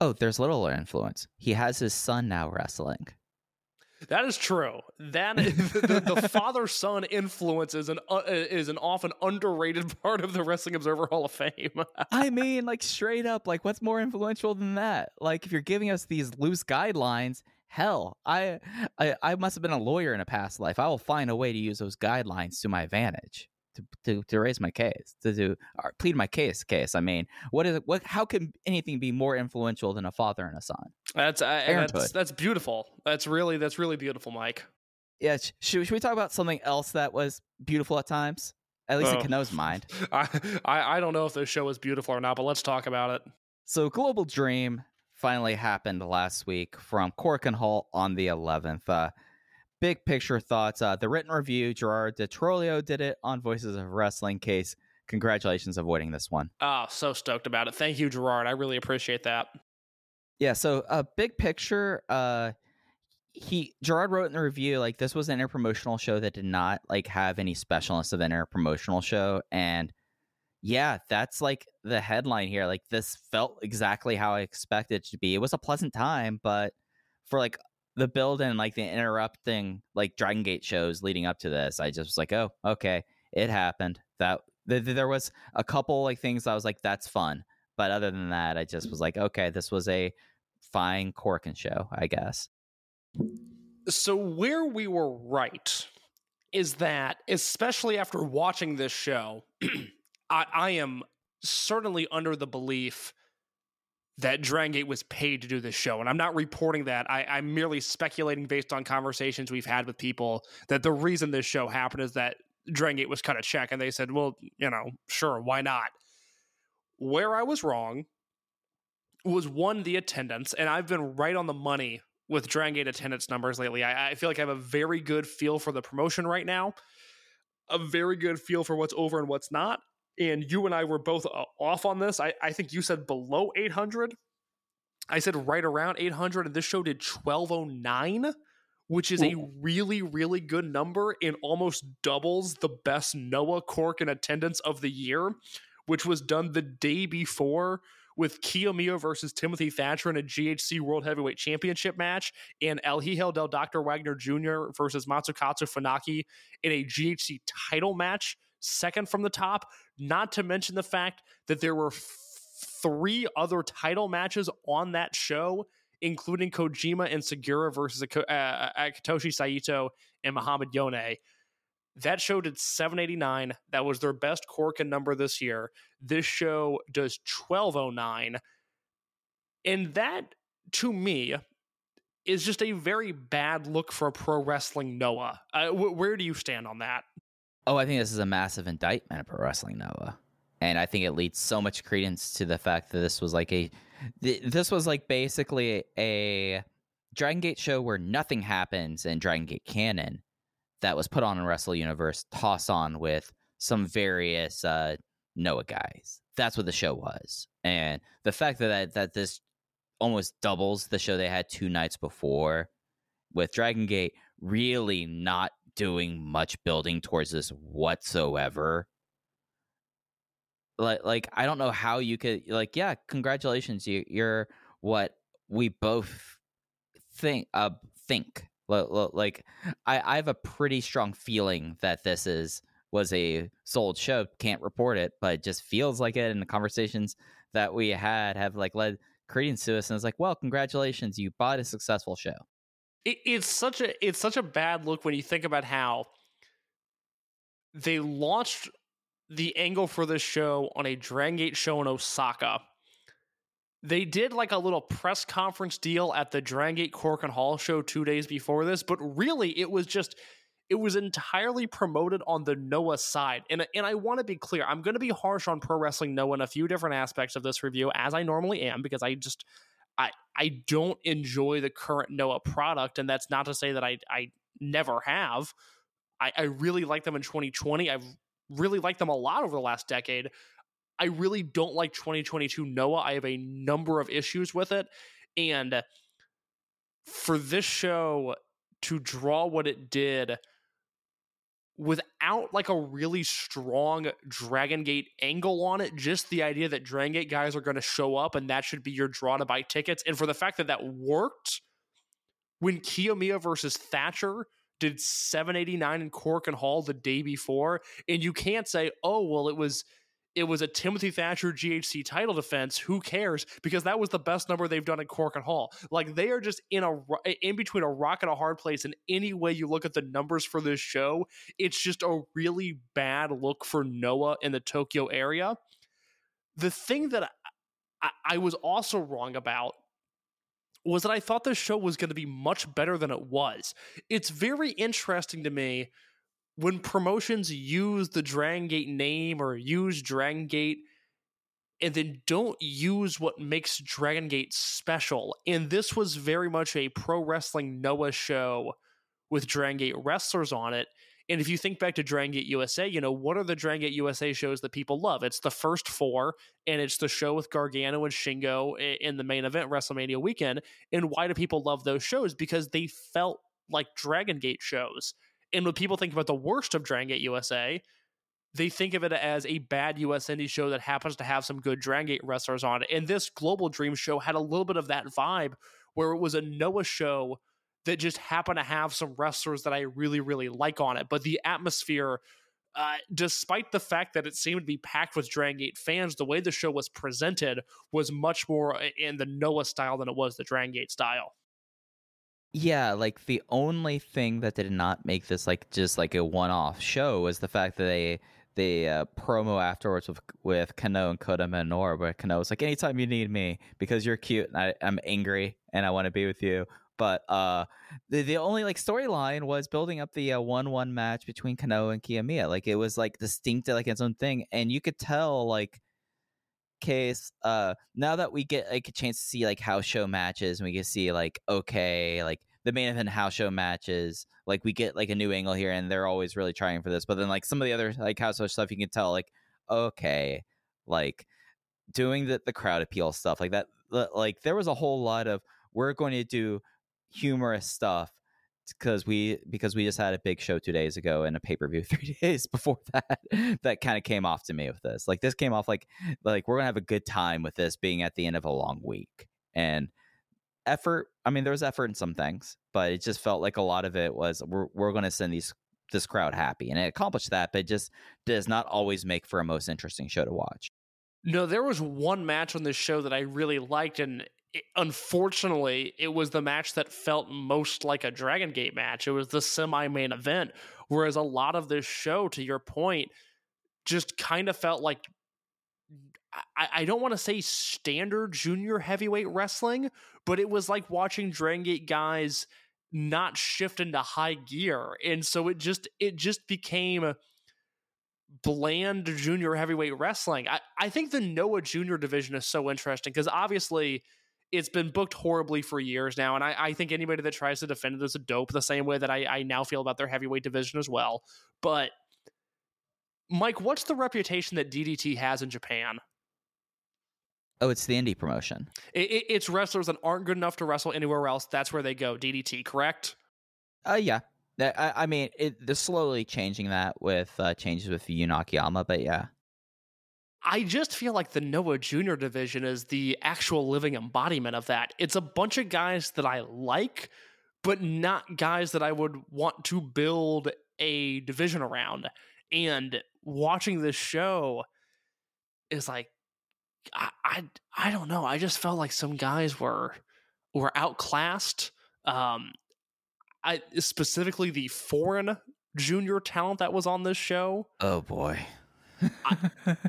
E: Oh, there's little influence. He has his son now wrestling.
F: That is true. That the, the father son influence is an uh, is an often underrated part of the Wrestling Observer Hall of Fame.
E: I mean, like straight up, like what's more influential than that? Like if you're giving us these loose guidelines, hell, I, I I must have been a lawyer in a past life. I will find a way to use those guidelines to my advantage. To, to, to raise my case to do or plead my case case i mean what is it what how can anything be more influential than a father and a son
F: that's uh, that's that's beautiful. That's really that's really beautiful, Mike.
E: yeah sh- should, should we talk about something else that was beautiful at times at least
F: Oh.
E: in Kenoh's mind
F: I, I I don't know if this show is beautiful or not, but let's talk about it.
E: So Global Dream finally happened last week from Korakuen Hall on the 11th. Uh, big picture thoughts. Uh, the written review, Gerard Di Trolio did it on Voices of Wrestling case. Congratulations avoiding this one.
F: Oh, so stoked about it. Thank you, Gerard. I really appreciate that.
E: Yeah, so uh, big picture, uh, he Gerard wrote in the review like this was an interpromotional show that did not like have any specialness of an interpromotional show, and yeah, that's like the headline here. Like this felt exactly how I expected it to be. It was a pleasant time, but for like the build and like the interrupting like Dragon Gate shows leading up to this, I just was like, oh, okay, it happened. That th- th- there was a couple like things I was like, that's fun, but other than that, I just was like, okay, this was a fine Korakuen show, I guess.
F: So where we were right is that, especially after watching this show, I, I am certainly under the belief that Dragon Gate was paid to do this show. And I'm not reporting that. I, I'm merely speculating based on conversations we've had with people that the reason this show happened is that Dragon Gate was cut a check. And they said, well, you know, sure, why not? Where I was wrong was one, the attendance. And I've been right on the money with Dragon Gate attendance numbers lately. I, I feel like I have a very good feel for the promotion right now, a very good feel for what's over and what's not. And you and I were both uh, off on this. I, I think you said below 800. I said right around 800, and this show did 1209, which is a really, really good number and almost doubles the best Noah Korakuen attendance of the year, which was done the day before with Kiyomiya versus Timothy Thatcher in a GHC World Heavyweight Championship match, and El Hijo del Dr. Wagner Jr. versus Masakatsu Funaki in a GHC title match, second from the top. Not to mention the fact that there were f- three other title matches on that show, including Kojima and Sugiura versus Ako- uh, Akitoshi Saito and Muhammad Yone. That show did 789. That was their best Korakuen number this year. This show does 1209. And that, to me, is just a very bad look for pro wrestling Noah. Uh, wh- where do you stand on that?
E: Oh, I think this is a massive indictment of pro wrestling Noah, and I think it leads so much credence to the fact that this was like a, th- this was like basically a Dragon Gate show where nothing happens in Dragon Gate canon. that was put on in Wrestle Universe toss on with some various uh, Noah guys. That's what the show was, and the fact that that, that this almost doubles the show they had two nights before with Dragon Gate really not doing much building towards this whatsoever. Like, like I don't know how you could like, yeah, congratulations, you, you're what we both think. Uh, think Li- li- like I, I have a pretty strong feeling that this is was a sold show. Can't report it, but it just feels like it. And the conversations that we had have like led credence to us, and it's like, well, congratulations, you bought a successful show.
F: It, it's such a it's such a bad look when you think about how they launched the angle for this show on a Dragon Gate show in Osaka. They did like a little press conference deal at the Dragon Gate Korakuen Hall show two days before this, but really it was just it was entirely promoted on the Noah side. And and I want to be clear, I'm going to be harsh on Pro Wrestling Noah in a few different aspects of this review, as I normally am, because I just I I don't enjoy the current Noah product, and that's not to say that I I never have. I, I really like them in 2020. I've really liked them a lot over the last decade. I really don't like 2022 Noah. I have a number of issues with it, and for this show to draw what it did without like a really strong Dragon Gate angle on it, just the idea that Dragon Gate guys are going to show up and that should be your draw to buy tickets. And for the fact that that worked when Kiyomiya versus Thatcher did 789 in Korakuen Hall the day before, and you can't say, oh, well, it was. It was a Timothy Thatcher GHC title defense. Who cares? Because that was the best number they've done in Korakuen Hall. Like they are just in a in between a rock and a hard place. And any way you look at the numbers for this show, it's just a really bad look for Noah in the Tokyo area. The thing that I, I was also wrong about was that I thought this show was going to be much better than it was. It's very interesting to me when promotions use the Dragon Gate name or use Dragon Gate and then don't use what makes Dragon Gate special. And this was very much a pro wrestling Noah show with Dragon Gate wrestlers on it. And if you think back to Dragon Gate USA, you know, what are the Dragon Gate USA shows that people love? It's the first four, and it's the show with Gargano and Shingo in the main event, WrestleMania weekend. And why do people love those shows? Because they felt like Dragon Gate shows. And when people think about the worst of Dragon Gate USA, they think of it as a bad US indie show that happens to have some good Dragon Gate wrestlers on it. And this Global Dream show had a little bit of that vibe where it was a Noah show that just happened to have some wrestlers that I really, really like on it. But the atmosphere, uh, despite the fact that it seemed to be packed with Dragon Gate fans, the way the show was presented was much more in the Noah style than it was the Dragon Gate style.
E: Yeah, like the only thing that did not make this like just like a one-off show was the fact that they they uh, promo afterwards with with Kenoh and Kota Minoura, where Kenoh was like, "Anytime you need me, because you're cute and I, I'm angry and I want to be with you." But uh, the the only like storyline was building up the uh, one-one match between Kenoh and Kiyomiya. Like it was like distinct, like its own thing, and you could tell like case uh now that we get like a chance to see like house show matches and we can see like okay like the main event house show matches like we get like a new angle here and they're always really trying for this but then like some of the other like house show stuff you can tell like okay like doing the the crowd appeal stuff like that like there was a whole lot of we're going to do humorous stuff because we because we just had a big show two days ago and a pay per view three days before that that kind of came off to me with this. Like this came off like like we're gonna have a good time with this being at the end of a long week and effort. I mean, there was effort in some things, but it just felt like a lot of it was we're we're gonna send these this crowd happy and it accomplished that, but it just does not always make for a most interesting show to watch.
F: No, there was one match on this show that I really liked, and it, unfortunately, it was the match that felt most like a Dragon Gate match. It was the semi main event, whereas a lot of this show, to your point, just kind of felt like I, I don't want to say standard junior heavyweight wrestling, but it was like watching Dragon Gate guys not shift into high gear, and so it just it just became bland junior heavyweight wrestling. I, I think the Noah junior division is so interesting because obviously it's been booked horribly for years now, and I, I think anybody that tries to defend it is a dope. The same way that I, I now feel about their heavyweight division as well. But Mike, what's the reputation that DDT has in Japan?
E: Oh, it's the indie promotion.
F: It, it, it's wrestlers that aren't good enough to wrestle anywhere else. That's where they go. DDT, correct?
E: Uh, yeah. I, I mean, it, they're slowly changing that with uh, changes with Yu Nakayama, but yeah.
F: I just feel like the Noah Junior division is the actual living embodiment of that. It's a bunch of guys that I like, but not guys that I would want to build a division around. And watching this show is like, I, I, I don't know. I just felt like some guys were were outclassed. Um, I specifically the foreign junior talent that was on this show.
E: Oh boy.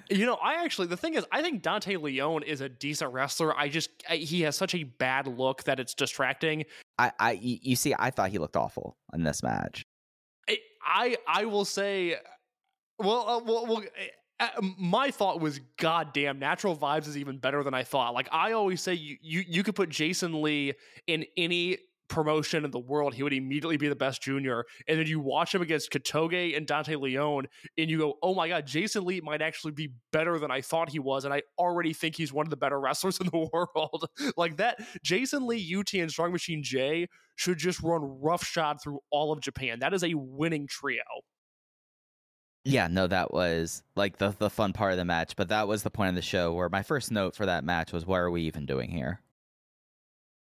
F: You know, I actually the thing is, I think Dante Leone is a decent wrestler. I just I, he has such a bad look that it's distracting.
E: I, you see, I thought he looked awful in this match.
F: I I, I will say, well, uh, well, well uh, my thought was, goddamn, Natural Vibes is even better than I thought. Like I always say, you you you could put Jason Lee in any promotion in the world, he would immediately be the best junior. And then you watch him against Katoge and Dante Leone, and you go, oh my God, Jason Lee might actually be better than I thought he was. And I already think he's one of the better wrestlers in the world. like that, Jason Lee, UT, and Strong Machine J should just run roughshod through all of Japan. That is a winning trio.
E: Yeah, no, that was like the the fun part of the match, but that was the point of the show where my first note for that match was, "What are we even doing here?"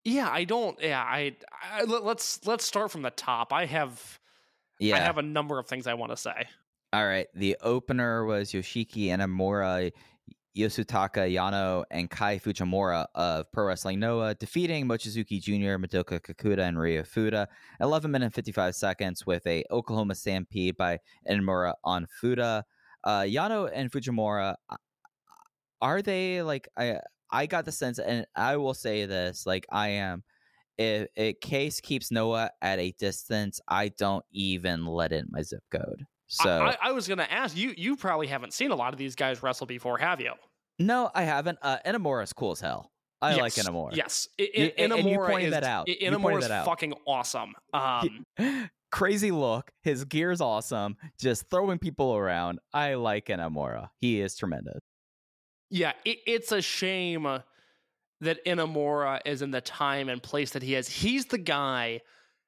F: Yeah, I don't. Yeah, I, I let- let's let's start from the top. I have
E: Yeah.
F: I have a number of things I want to say.
E: All right. The opener was Yoshiki Inamura, Yasutaka Yano, and Kai Fujimura of Pro Wrestling Noah, defeating Mochizuki Jr., Madoka Kakuta, and Ryo Fuda. 11 minutes 55 seconds with a Oklahoma Stampede by Inamura on Fuda. Uh, Yano and Fujimura, are they like I? I got the sense, and I will say this: like I am. If, if Case keeps Noah at a distance, I don't even let in my zip code. So
F: I, I was going to ask you. You probably haven't seen a lot of these guys wrestle before, have you?
E: No, I haven't. Uh, Inamura's cool as hell. I like
F: Yes,
E: Inamura.
F: Yes, I- I-
E: You- and- you pointed
F: is,
E: that out.
F: I-
E: pointed
F: is
E: out.
F: fucking awesome. Um,
E: Crazy look. His gear's awesome. Just throwing people around. I like Inamura. He is tremendous.
F: Yeah, it, it's a shame that Inamura is in the time and place that he is. He's the guy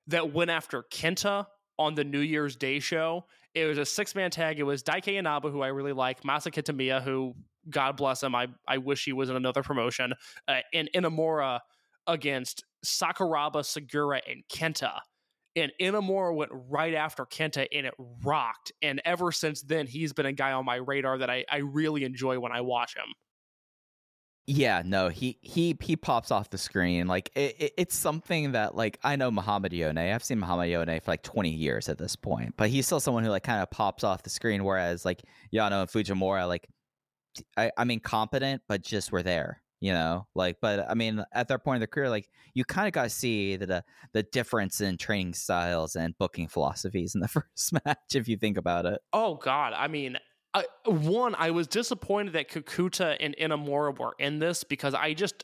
F: that went after Kenta on the New Year's Day show. It was a six man tag. It was Daiki Inaba, who I really like, Masa Kitamiya, who God bless him. I, I wish he was in another promotion, uh, and Inamura against Sakuraba, Sugiura, and Kenta. And Inamura went right after Kenta and it rocked. And ever since then, he's been a guy on my radar that I, I really enjoy when I watch him.
E: Yeah, no, he he he pops off the screen like it, it, it's something that like I know Muhammad Yone. I've seen Muhammad Yone for like twenty years at this point, but he's still someone who like kind of pops off the screen. Whereas like Yano and Fujimura, like I, I mean, competent, but just were there, you know. Like, but I mean, at that point in their career, like you kind of got to see the, the the difference in training styles and booking philosophies in the first match, if you think about it.
F: Oh God! I mean, I, one, I was disappointed that Kakuta and Inamura were in this because I just,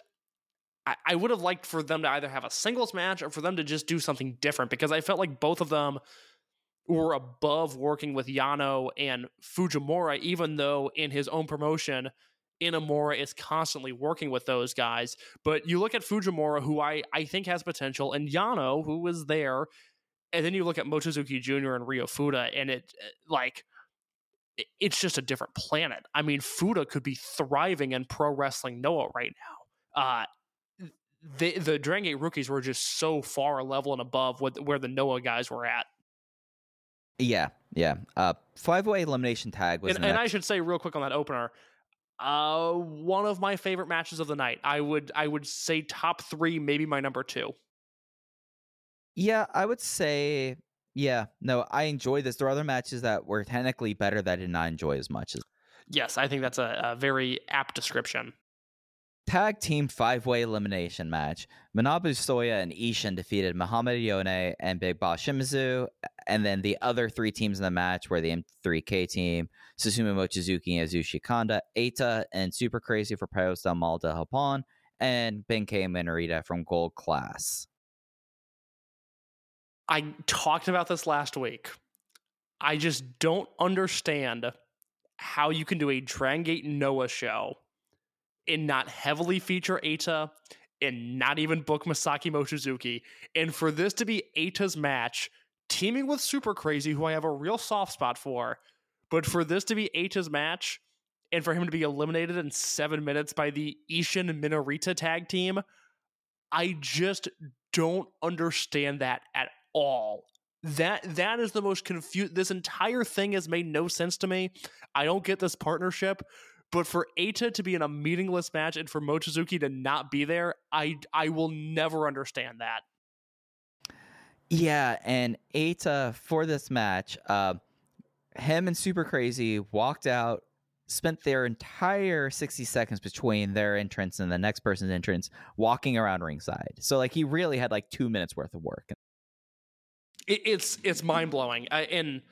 F: I, I would have liked for them to either have a singles match or for them to just do something different because I felt like both of them were above working with Yano and Fujimura, even though in his own promotion. Inamura is constantly working with those guys, but you look at Fujimura, who I, I think has potential, and Yano, who was there, and then you look at Mochizuki Jr. and Ryo Fuda, and it like it's just a different planet. I mean, Fuda could be thriving in pro wrestling Noah right now. Uh, the the Dragon Gate rookies were just so far a level and above what where the Noah guys were at.
E: Yeah, yeah. Uh, five way elimination tag was
F: And, and I should say real quick on that opener, uh, one of my favorite matches of the night. I would I would say top three, maybe my number two.
E: Yeah, I would say yeah. No, I enjoy this. There are other matches that were technically better that I did not enjoy as much as
F: Yes, I think that's a, a very apt description.
E: Tag team five way elimination match. Manabu Soya and Ishin defeated Muhammad Yone and Big Boss Shimizu. And then the other three teams in the match were the M3K team, Susumu Mochizuki and Yasushi Kanda, Eita, and Super Crazy for Perros Del Mal de Japón, and Ben-K Minorita from Gold Class.
F: I talked about this last week. I just don't understand how you can do a Dragon Gate Noah show and not heavily feature Eita and not even book Masaki Mochizuki. And for this to be Eita's match, teaming with Super Crazy, who I have a real soft spot for, but for this to be Eita's match and for him to be eliminated in seven minutes by the Ishin Minorita tag team, I just don't understand that at all. That that is the most confused. This entire thing has made no sense to me. I don't get this partnership, but for Eita to be in a meaningless match and for Mochizuki to not be there, I I will never understand that.
E: Yeah, and Eita for this match, uh, him and Super Crazy walked out, spent their entire 60 seconds between their entrance and the next person's entrance walking around ringside. So like he really had like two minutes worth of work.
F: It, it's it's mind blowing. And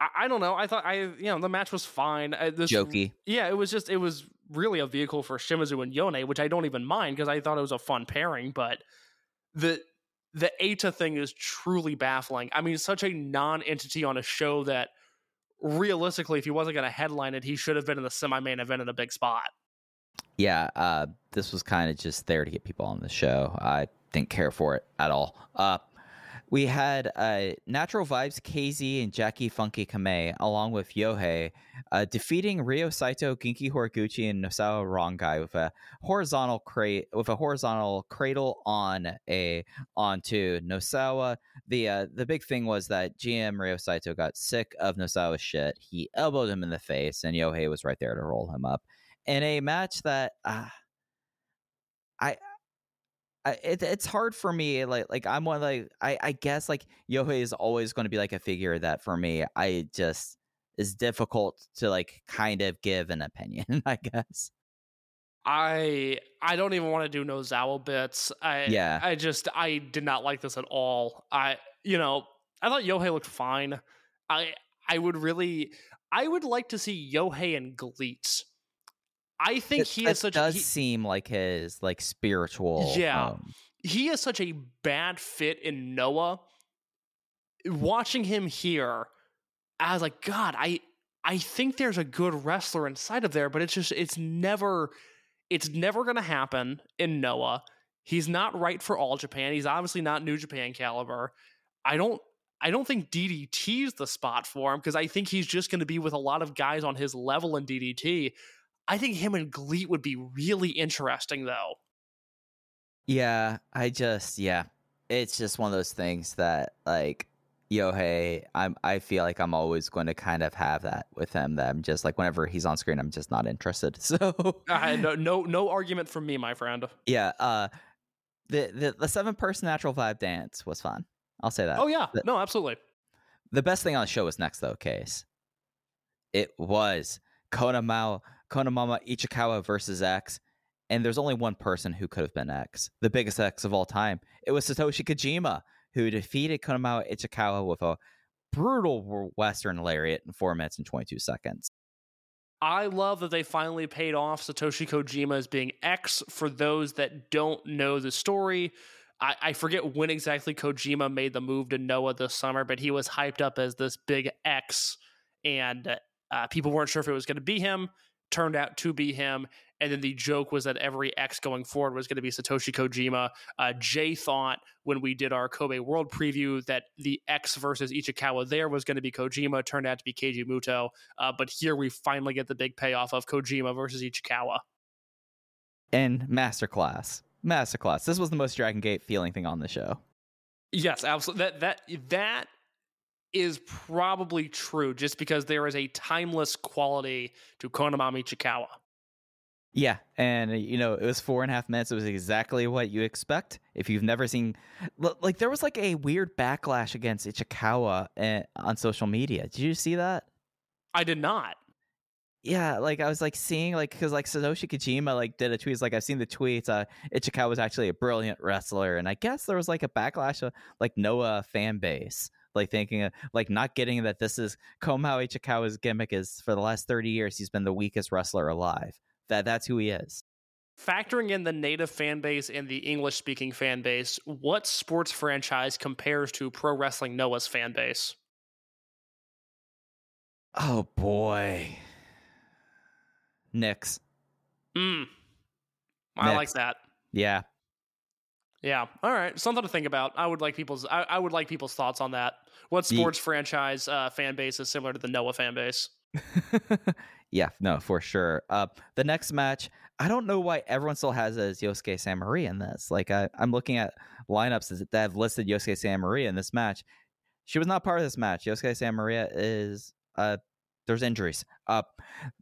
F: I, I don't know. I thought I you know the match was fine. I, this,
E: Jokey.
F: Yeah, it was just it was really a vehicle for Shimizu and Yone, which I don't even mind because I thought it was a fun pairing. But the the Eita thing is truly baffling. I mean, such a non-entity on a show that realistically, if he wasn't going to headline it, he should have been in the semi-main event in a big spot.
E: Yeah, uh, this was kind of just there to get people on the show. I didn't care for it at all. Uh, we had uh, Natural Vibes KZ and Jackie Funky Kamei, along with Yohei, uh, defeating Ryo Saito, Genki Horiguchi, and Nosawa Rongai with a horizontal crate with a horizontal cradle on a onto Nosawa. The uh, the big thing was that GM Ryo Saito got sick of Nosawa's shit. He elbowed him in the face, and Yohei was right there to roll him up in a match that uh, I I, it, it's hard for me. Like, like I'm one like I, I guess like Yohei is always going to be like a figure that for me I just is difficult to like kind of give an opinion. I guess.
F: I I don't even want to do Nosawa bits. I
E: Yeah.
F: I just I did not like this at all. I you know I thought Yohei looked fine. I I would really I would like to see Yohei and Gleets. I think he is such
E: does
F: he,
E: seem like his like spiritual.
F: Yeah.
E: um,
F: he is such a bad fit in Noah. Watching him here, I was like, God, I I think there's a good wrestler inside of there, but it's just it's never it's never gonna happen in Noah. He's not right for all Japan. He's obviously not New Japan caliber. I don't I don't think DDT's the spot for him because I think he's just gonna be with a lot of guys on his level in DDT. I think him and GLEAT would be really interesting though.
E: yeah. I just yeah. It's just one of those things that like Yohei, I'm I feel like I'm always going to kind of have that with him. That I'm just like whenever he's on screen, I'm just not interested. So
F: I, no, no, no argument from me, my friend.
E: yeah. Uh, the the the seven person natural vibe dance was fun. I'll say that.
F: Oh yeah,
E: the-
F: no, absolutely.
E: The best thing on the show was next though, case. It was Kona Konomama Konomama Ichikawa versus X, and there's only one person who could have been X, the biggest X of all time. It was Satoshi Kojima, who defeated Konomama Ichikawa with a brutal Western lariat in four minutes and 22 seconds.
F: I love that they finally paid off Satoshi Kojima as being X. For those that don't know the story, I, I forget when exactly Kojima made the move to Noah this summer, but he was hyped up as this big X, and uh, people weren't sure if it was going to be him. Turned out to be him, and then the joke was that every X going forward was going to be Satoshi Kojima. Uh, Jay thought when we did our Kobe World preview that the X versus Ichikawa there was going to be Kojima. Turned out to be Keiji Muto. Uh, but here we finally get the big payoff of Kojima versus Ichikawa.
E: And Masterclass. Masterclass. This was the most Dragon Gate feeling thing on the show.
F: Yes, absolutely. That that that is probably true, just because there is a timeless quality to Konomama Ichikawa.
E: Yeah, and uh, you know it was four and a half minutes. It was exactly what you expect if you've never seen. Like there was like a weird backlash against Ichikawa uh, on social media. Did you see that?
F: I did not.
E: Yeah, like I was like seeing like because like Satoshi Kojima like did a tweet. It's Like I've seen the tweets. Uh, Ichikawa was actually a brilliant wrestler, and I guess there was like a backlash of like Noah fan base. Like thinking, of, like not getting that this is Komao Ichikawa's gimmick is for the last thirty years he's been the weakest wrestler alive. That that's who he is.
F: factoring in the native fan base and the English speaking fan base, what sports franchise compares to Pro Wrestling Noah's fan base?
E: Oh boy. Knicks.
F: Mm. I like that.
E: Yeah.
F: Yeah. All right. Something to think about. I would like people's I, I would like people's thoughts on that. What sports franchise uh, fan base is similar to the Noah fan base?
E: yeah, no, for sure. Uh, the next match, I don't know why everyone still has as Yosuke Santa Maria in this. Like, I, I'm looking at lineups that have listed Yosuke Santa Maria in this match. She was not part of this match. Yosuke Santa Maria is uh, there's injuries. Uh,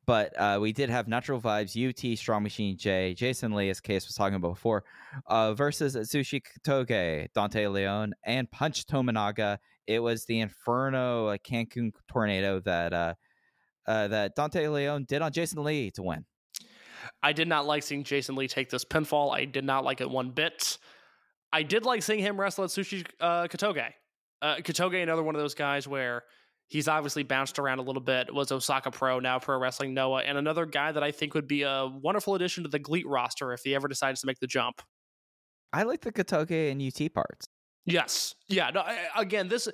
E: but uh, we did have Natural Vibes, UT, Strong Machine J, Jason Lee, as Case was talking about before, uh, versus Atsushi Kotoge, Dante Leon, and Punch Tominaga. It was the Inferno uh, Cancun tornado that uh, uh, that Dante Leon did on Jason Lee to win.
F: I did not like seeing Jason Lee take this pinfall. I did not like it one bit. I did like seeing him wrestle Atsushi uh, Kotoge. Uh, Kotoge, another one of those guys where he's obviously bounced around a little bit, was Osaka Pro, now Pro Wrestling Noah, and another guy that I think would be a wonderful addition to the GLEAT roster if he ever decides to make the jump.
E: I like the Kotoge and UT parts.
F: Yes. Yeah. No, I- again, this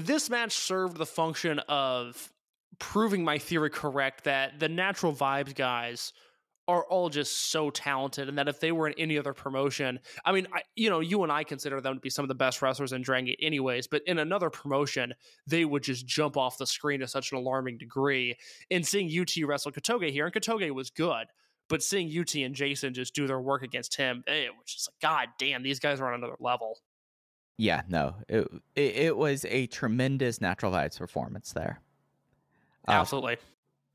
F: this match served the function of proving my theory correct that the natural vibes guys are all just so talented, and that if they were in any other promotion, I mean, I, you know, you and I consider them to be some of the best wrestlers in Dragon Gate, anyways. But in another promotion, they would just jump off the screen to such an alarming degree. And seeing UT wrestle Kotoge here, and Kotoge was good. But seeing UT and Jason just do their work against him, it was just like, God damn, these guys are on another level.
E: Yeah, no, it it, it was a tremendous Natural Vibes performance there. Uh,
F: Absolutely.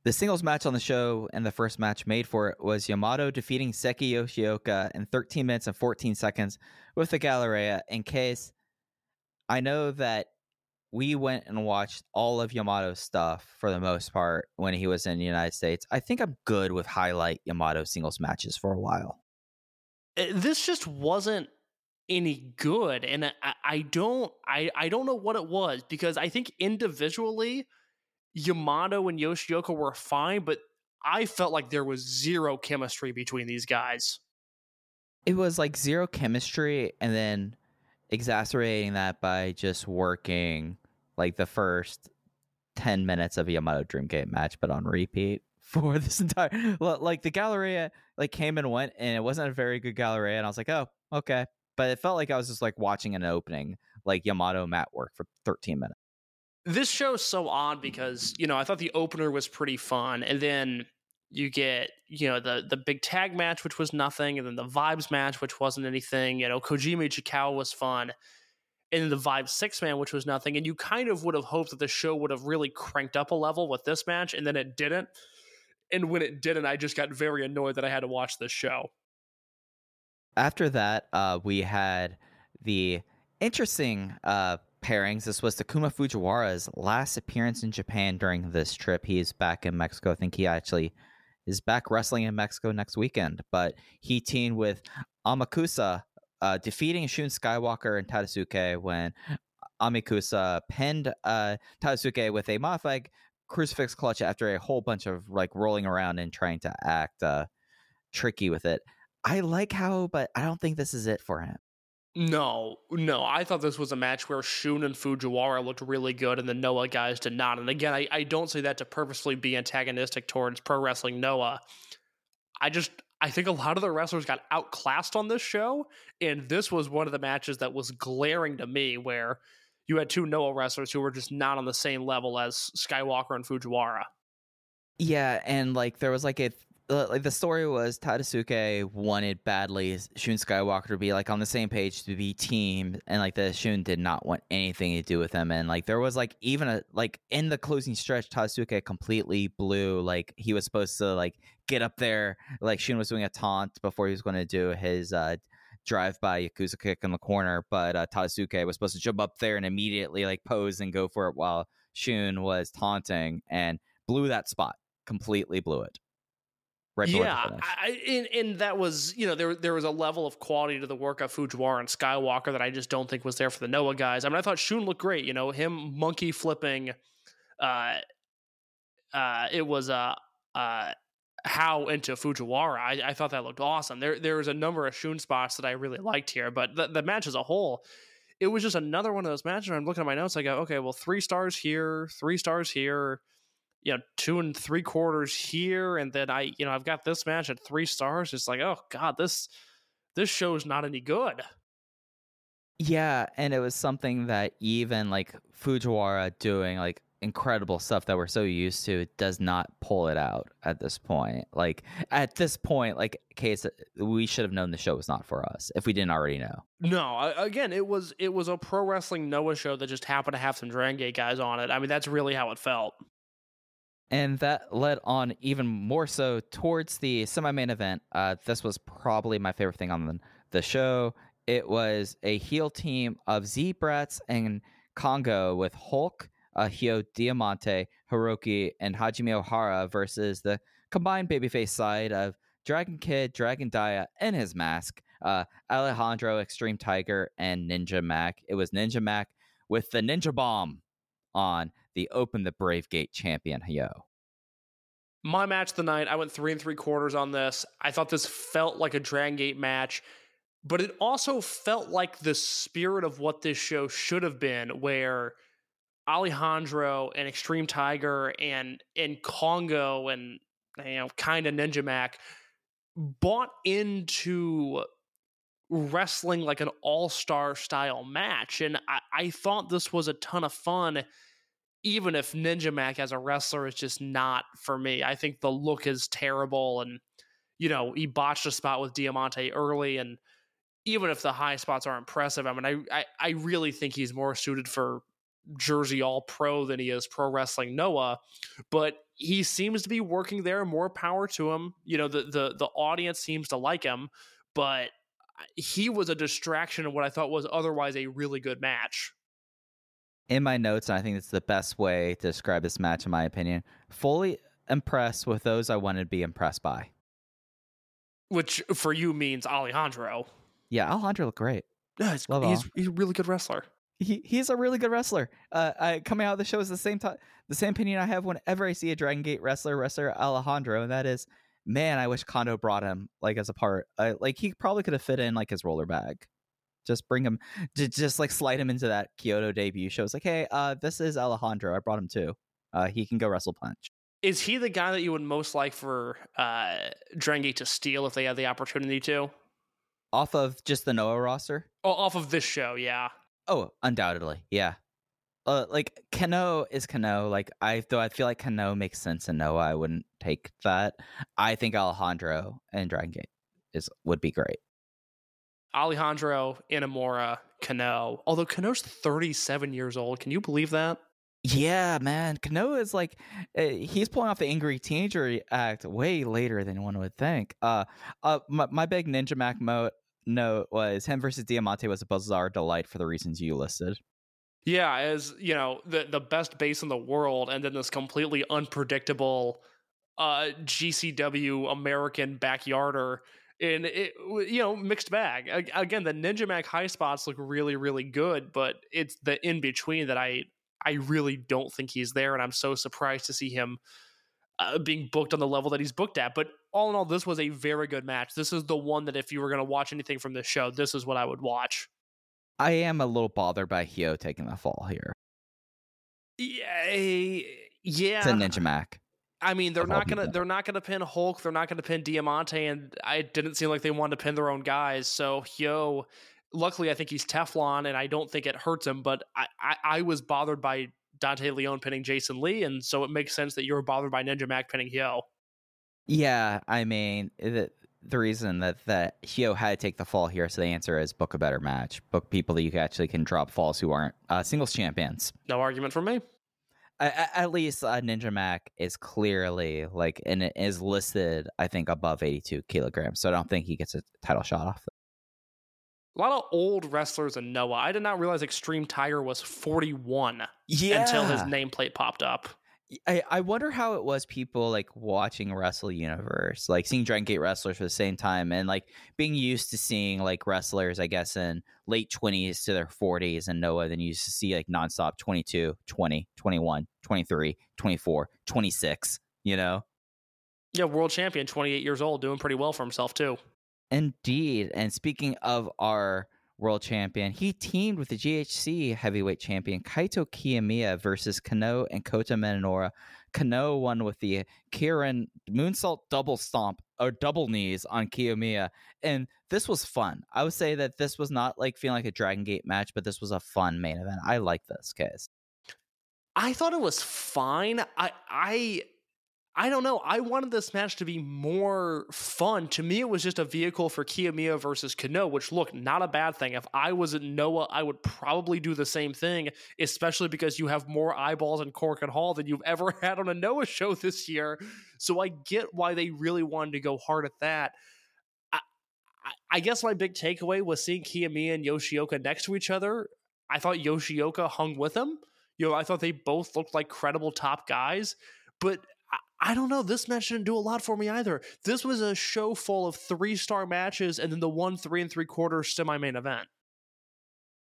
E: The singles match on the show and the first match made for it was Yamato defeating Seki Yoshioka in 13 minutes and 14 seconds with the Galleria. In case I know that we went and watched all of Yamato's stuff for the most part when he was in the United States. I think I'm good with highlight Yamato singles matches for a while.
F: Uh, this just wasn't any good and I, I don't I, I don't know what it was because I think individually Yamato and Yoshioka were fine, but I felt like there was zero chemistry between these guys.
E: It was like zero chemistry and then exacerbating that by just working like the first 10 minutes of a Yamato Dreamgate match, but on repeat for this entire like the Galleria like came and went and it wasn't a very good Galleria and I was like, oh, okay. But it felt like I was just like watching an opening like Yamato mat work for 13 minutes.
F: This show's so odd because, you know, I thought the opener was pretty fun and then you get, you know, the the big tag match which was nothing and then the vibes match which wasn't anything, you know, Kojima Ichikawa was fun. And then the Vibe Six Man, which was nothing, and you kind of would have hoped that the show would have really cranked up a level with this match, and then it didn't. And when it didn't, I just got very annoyed that I had to watch this show.
E: After that, uh, we had the interesting uh, pairings. This was Takuma Fujiwara's last appearance in Japan during this trip. He is back in Mexico. I think he actually is back wrestling in Mexico next weekend. But he teamed with Amakusa, uh, defeating Shun Skywalker and Tadasuke when Amakusa pinned uh, Tadasuke with a modified crucifix clutch after a whole bunch of like rolling around and trying to act uh, tricky with it. I like how, but I don't think this is it for him.
F: No, no. I thought this was a match where Shun and Fujiwara looked really good and the Noah guys did not. And again, I, I don't say that to purposely be antagonistic towards pro wrestling Noah. I just I think a lot of the wrestlers got outclassed on this show, and this was one of the matches that was glaring to me where you had two Noah wrestlers who were just not on the same level as Skywalker and Fujiwara.
E: Yeah, and like there was like a like the story was Tadasuke wanted badly Shun Skywalker to be like on the same page to be team, and like the Shun did not want anything to do with him, and like there was like even a like in the closing stretch, Tadasuke completely blew like he was supposed to like get up there, like Shun was doing a taunt before he was going to do his uh drive by Yakuza kick in the corner, but uh, Tadasuke was supposed to jump up there and immediately like pose and go for it while Shun was taunting and blew that spot, completely blew it. Right
F: yeah. I, and, and that was you know there there was a level of quality to the work of Fujiwara and Skywalker that I just don't think was there for the Noah guys. I mean, I thought Shun looked great. You know, him monkey flipping. Uh, uh, it was uh, uh, how into Fujiwara. I, I thought that looked awesome. There there was a number of Shun spots that I really liked here, but the, the match as a whole, it was just another one of those matches where I'm looking at my notes. I go, okay, well, three stars here, three stars here, you know, two and three quarters here, and then I, you know, I've got this match at three stars. It's like, oh god, this this show's not any good.
E: Yeah, and it was something that even like Fujiwara doing like incredible stuff that we're so used to does not pull it out at this point. Like at this point, like case we should have known the show was not for us if we didn't already know.
F: No, again, it was it was a pro wrestling Noah show that just happened to have some Dragon Gate guys on it. I mean, that's really how it felt.
E: And that led on even more so towards the semi main event. Uh, this was probably my favorite thing on the, the show. It was a heel team of Z Brats and Kongo with Hulk, uh, Hio Diamante, Hiroki, and Hajime Ohara versus the combined babyface side of Dragon Kid, Dragon Dia, and his mask, uh, Alejandro, Extreme Tiger, and Ninja Mac. It was Ninja Mac with the Ninja Bomb on the Open the Brave Gate champion Hyo.
F: My match the night, I went three and three quarters on this. I thought this felt like a Dragon Gate match, but it also felt like the spirit of what this show should have been, where Alejandro and Extreme Tiger and and Kongo and you know kind of Ninja Mac bought into wrestling like an all-star style match and I, I thought this was a ton of fun even if ninja mac as a wrestler is just not for me. I think the look is terrible and you know he botched a spot with diamante early and even if the high spots are impressive i mean i i, I really think he's more suited for jersey all pro than he is pro wrestling noah but he seems to be working there more power to him. You know the the the audience seems to like him but uh, he was a distraction of what i thought was otherwise a really good match
E: in my notes, and I think it's the best way to describe this match, in my opinion. Fully impressed with those I wanted to be impressed by.
F: which for you means alejandro
E: Yeah, Alejandro looked great.
F: yeah, he's, he's, he's a really good wrestler
E: He he's a really good wrestler. Uh, I, coming out of the show is the same time, the same opinion I have whenever I see a Dragon Gate wrestler, wrestler Alejandro, and that is, man, I wish Kondo brought him like as a part. Uh, like he probably could have fit in like his roller bag. Just bring him, just like slide him into that Kyoto debut show. It's like, hey, uh, this is Alejandro. I brought him too. Uh, he can go wrestle punch.
F: is he the guy that you would most like for uh Dragon Gate to steal if they had the opportunity to
E: Off of just the Noah roster.
F: oh, off of this show yeah
E: Oh, undoubtedly, yeah. Uh, like Kenoh is Kenoh. Like I though I feel like Kenoh makes sense in Noah. I wouldn't take that. I think Alejandro and Dragon Gate is would be great.
F: Alejandro inamura kenoh although kenoh's 37 years old can you believe that
E: Yeah, man. Kenoh is like uh, he's pulling off the angry teenager act way later than one would think. Uh, uh, my, my big Ninja Mac mo- note was him versus Diamante was a bizarre delight for the reasons you listed.
F: Yeah, as you know, the the best base in the world, and then this completely unpredictable uh, GCW American backyarder, and it you know mixed bag. Again, the Ninja Mac high spots look really really good, but it's the in between that I I really don't think he's there, and I'm so surprised to see him uh, being booked on the level that he's booked at. But all in all, this was a very good match. This is the one that if you were going to watch anything from this show, this is what I would watch.
E: I am a little bothered by Hio taking the fall here.
F: Yeah, yeah.
E: It's a Ninja Mac.
F: I mean, they're not gonna they're not gonna pin Hulk. They're not gonna pin Diamante, and I didn't seem like they wanted to pin their own guys. So Hyo, luckily, I think he's Teflon, and I don't think it hurts him. But I I, I was bothered by Dante Leon pinning Jason Lee, and so it makes sense that you were bothered by Ninja Mac pinning Hyo.
E: Yeah, I mean the the reason that that Hio had to take the fall here, so the answer is book a better match. Book people that you actually can drop falls who aren't uh, singles champions.
F: No argument from me.
E: At least uh, Ninja Mac is clearly like and it is listed, I think, above 82 kilograms. So I don't think he gets a title shot off.
F: A lot of old wrestlers in Noah. I did not realize Extreme Tiger was 41
E: Yeah.
F: until his nameplate popped up.
E: I, I wonder how it was people like watching Wrestle Universe, like seeing Dragon Gate wrestlers for the same time and like being used to seeing like wrestlers, I guess, in late 20s to their 40s and Noah, then you used to see like nonstop 22, 20, 21, 23, 24, 26, you know?
F: Yeah, world champion, 28 years old, doing pretty well for himself too.
E: Indeed. And speaking of our world champion, he teamed with the GHC heavyweight champion Kaito Kiyomiya versus Kenoh and Kota Minoura. Kenoh won with the Kieran moonsault double stomp or double knees on Kiyomiya. And this was fun. I would say that this was not like feeling like a Dragon Gate match, but this was a fun main event. I like this case.
F: I thought it was fine. I I I don't know. I wanted this match to be more fun. To me, it was just a vehicle for Kiyomiya versus Kenoh, which look not a bad thing. If I was at Noah, I would probably do the same thing, especially because you have more eyeballs in Korakuen Hall than you've ever had on a Noah show this year. So I get why they really wanted to go hard at that. I, I, guess my big takeaway was seeing Kiyomiya and Yoshioka next to each other. I thought Yoshioka hung with him. You know, I thought they both looked like credible top guys, but I, don't know. This match didn't do a lot for me either. This was a show full of three star matches and then the one three and three quarters semi main event.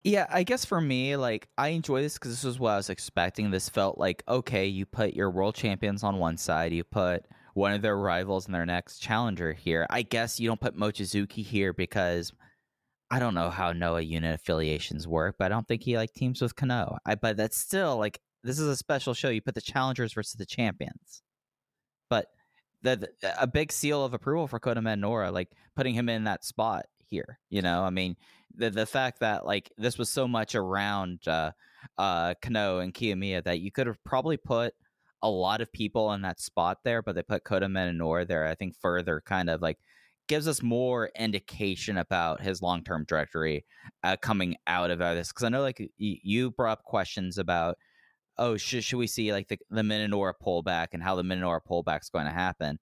E: Yeah, I guess for me, like I enjoy this because this was what I was expecting. This felt like okay, you put your world champions on one side, you put one of their rivals and their next challenger here. I guess you don't put Mochizuki here because I don't know how Noah unit affiliations work, but I don't think he like teams with Kenoh. I but that's still like this is a special show. You put the challengers versus the champions, but the, the a big seal of approval for Kota Minoura, like putting him in that spot here. You know, I mean, the the fact that like this was so much around uh, uh, Kenoh and Kiyomiya that you could have probably put a lot of people in that spot there, but they put Kota Minoura there. I think further kind of like gives us more indication about his long term trajectory uh, coming out of this. Because I know like y- you brought up questions about oh should should we see like the the Minoura pullback and how the Minoura pullback is going to happen.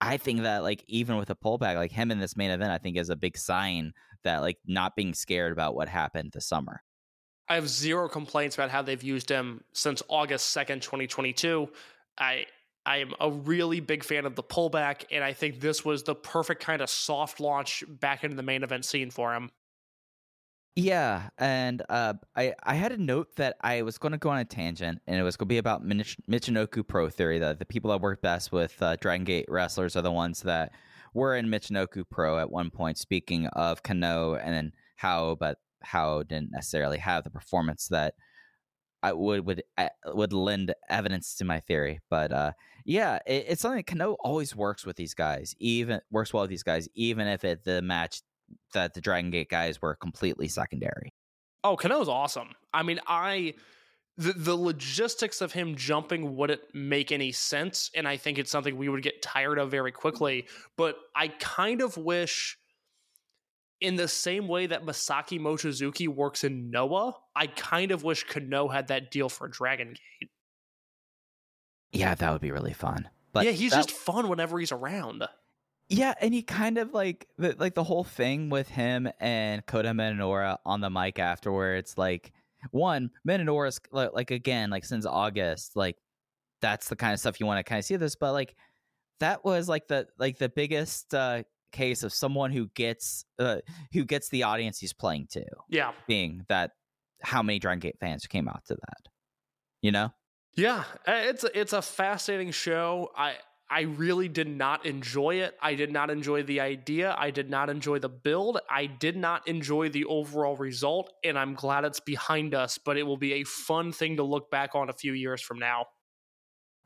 E: I think that like even with a pullback, like him in this main event, I think is a big sign that like not being scared about what happened this summer.
F: I have zero complaints about how they've used him since August second, twenty twenty two. I I am a really big fan of the pullback, and I think this was the perfect kind of soft launch back into the main event scene for him.
E: Yeah, and uh, I I had a note that I was going to go on a tangent, and it was going to be about Mich- Michinoku Pro Theory. That the people that work best with uh, Dragon Gate wrestlers are the ones that were in Michinoku Pro at one point. Speaking of Kenoh and then how, but how didn't necessarily have the performance that I would would uh, would lend evidence to my theory. But uh, yeah, it, it's something Kenoh always works with these guys. Even works well with these guys, even if it the match that the Dragon Gate guys were completely secondary.
F: Oh, Kenoh's awesome. I mean, I the the logistics of him jumping wouldn't make any sense, and I think it's something we would get tired of very quickly. But I kind of wish, in the same way that Masaki Mochizuki works in Noah, I kind of wish Kenoh had that deal for Dragon Gate.
E: Yeah, that would be really fun. But
F: yeah, he's
E: that-
F: just fun whenever he's around.
E: Yeah, and he kind of like the, like the whole thing with him and Kota Minoura on the mic afterwards. Like one, Minoura's like, like again, like since August, like that's the kind of stuff you want to kind of see this. But like that was like the like the biggest uh, case of someone who gets uh, who gets the audience he's playing to,
F: Yeah,
E: being that how many Dragon Gate fans came out to that, you know.
F: Yeah, it's it's a fascinating show. I I really did not enjoy it. I did not enjoy the idea. I did not enjoy the build. I did not enjoy the overall result, and I'm glad it's behind us. But it will be a fun thing to look back on a few years from now.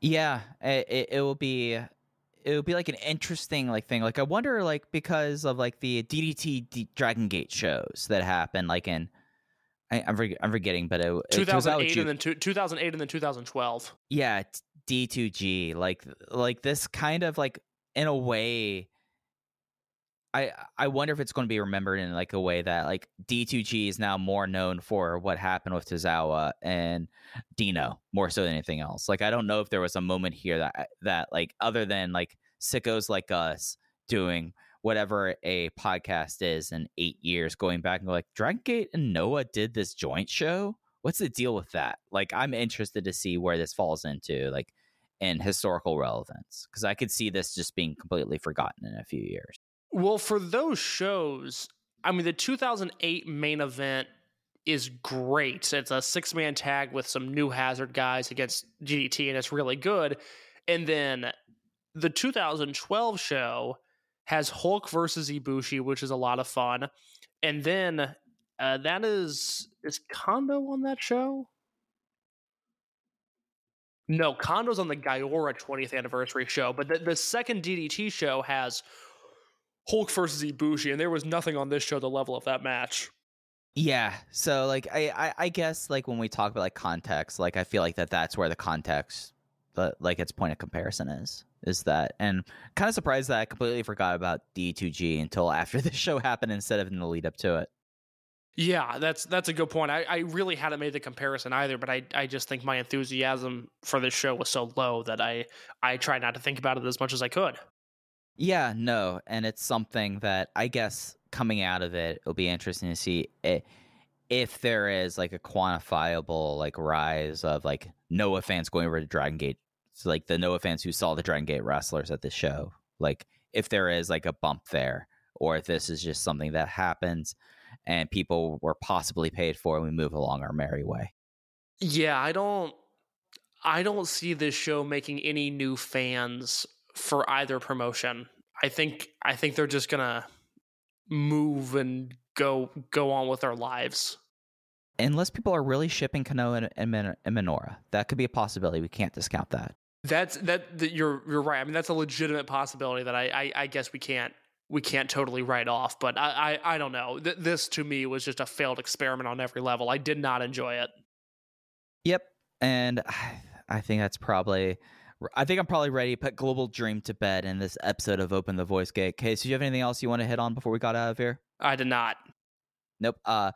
E: Yeah, it, it, will be it will be like an interesting like thing. Like I wonder like because of like the DDT D- Dragon Gate shows that happen like in I, I'm forg I'm forgetting, but it, it was out
F: 2008
E: Ju-
F: and then two, 2008 and then 2012.
E: yeah D2G like like this kind of like in a way. I I wonder if it's going to be remembered in like a way that like D2G is now more known for what happened with Tozawa and Dino more so than anything else. Like I don't know if there was a moment here that that like other than like sickos like us doing whatever a podcast is in eight years, going back and go like Dragon Gate and Noah did this joint show. What's the deal with that? Like I'm interested to see where this falls into like in historical relevance because I could see this just being completely forgotten in a few years.
F: Well, for those shows, I mean, the 2008 main event is great. It's a six man tag with some new hazard guys against GDT, and it's really good. And then the 2012 show has Hulk versus Ibushi, which is a lot of fun, and then uh, that is is Kondo on that show. No, Kondo's on the Gaiora 20th anniversary show, but the, the second DDT show has Hulk versus Ibushi, and there was nothing on this show the level of that match.
E: Yeah. So like I, I I guess like when we talk about like context, like I feel like that that's where the context, the like its point of comparison is is that, and kind of surprised that I completely forgot about D2G until after the show happened instead of in the lead up to it.
F: Yeah, that's that's a good point. I, I really hadn't made the comparison either, but I, I just think my enthusiasm for this show was so low that I I tried not to think about it as much as I could.
E: Yeah, no, and it's something that I guess coming out of it, it'll be interesting to see if there is like a quantifiable like rise of like Noah fans going over to Dragon Gate, so like the Noah fans who saw the Dragon Gate wrestlers at the show, like if there is like a bump there, or if this is just something that happens and people were possibly paid for, and we move along our merry way.
F: Yeah, I don't I don't see this show making any new fans for either promotion. I think I think they're just gonna move and go go on with their lives.
E: Unless people are really shipping Kenoh and, and, Min- and Minoura, that could be a possibility. We can't discount that.
F: That's that, that you're you're right. I mean that's a legitimate possibility that I I, I guess we can't we can't totally write off. But I I, I don't know. Th- this to me was just a failed experiment on every level. I did not enjoy it.
E: Yep, and I, I think that's probably. I think I'm probably ready to put Global Dream to bed in this episode of Open the Voice Gate. Case, do you have anything else you want to hit on before we got out of here?
F: I did not.
E: Nope. Uh,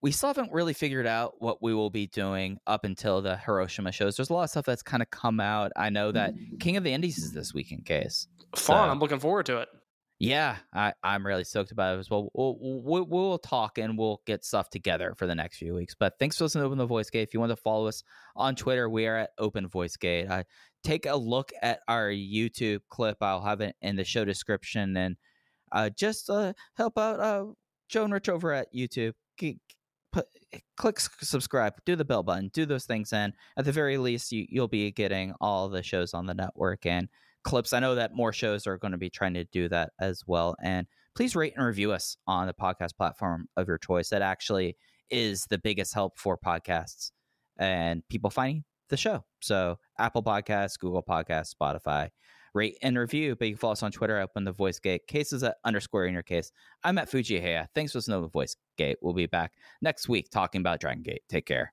E: we still haven't really figured out what we will be doing up until the Hiroshima shows. There's a lot of stuff that's kind of come out. I know that King of the Indies is this weekend, Case.
F: Fun.
E: So-
F: I'm looking forward to it.
E: Yeah, I, I'm really stoked about it as well. We'll, we'll. we'll talk and we'll get stuff together for the next few weeks. But thanks for listening to Open the Voice Gate. If you want to follow us on Twitter, we are at Open Voice Gate. I take a look at our YouTube clip. I'll have it in the show description and uh, just uh, help out uh, Joe and Rich over at YouTube. G- Put, click subscribe, do the bell button, do those things, and at the very least, you, you'll be getting all the shows on the network and clips. I know that more shows are going to be trying to do that as well. And please rate and review us on the podcast platform of your choice. That actually is the biggest help for podcasts and people finding the show. So Apple Podcasts, Google Podcasts, Spotify. Rate and review, but you can follow us on Twitter, open the voice gate. Cases at underscore in your case. I'm at Fujiheya. Thanks for listening to the voice gate. We'll be back next week talking about Dragon Gate. Take care.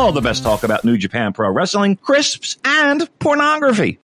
H: all the best talk about New Japan Pro Wrestling, crisps, and pornography.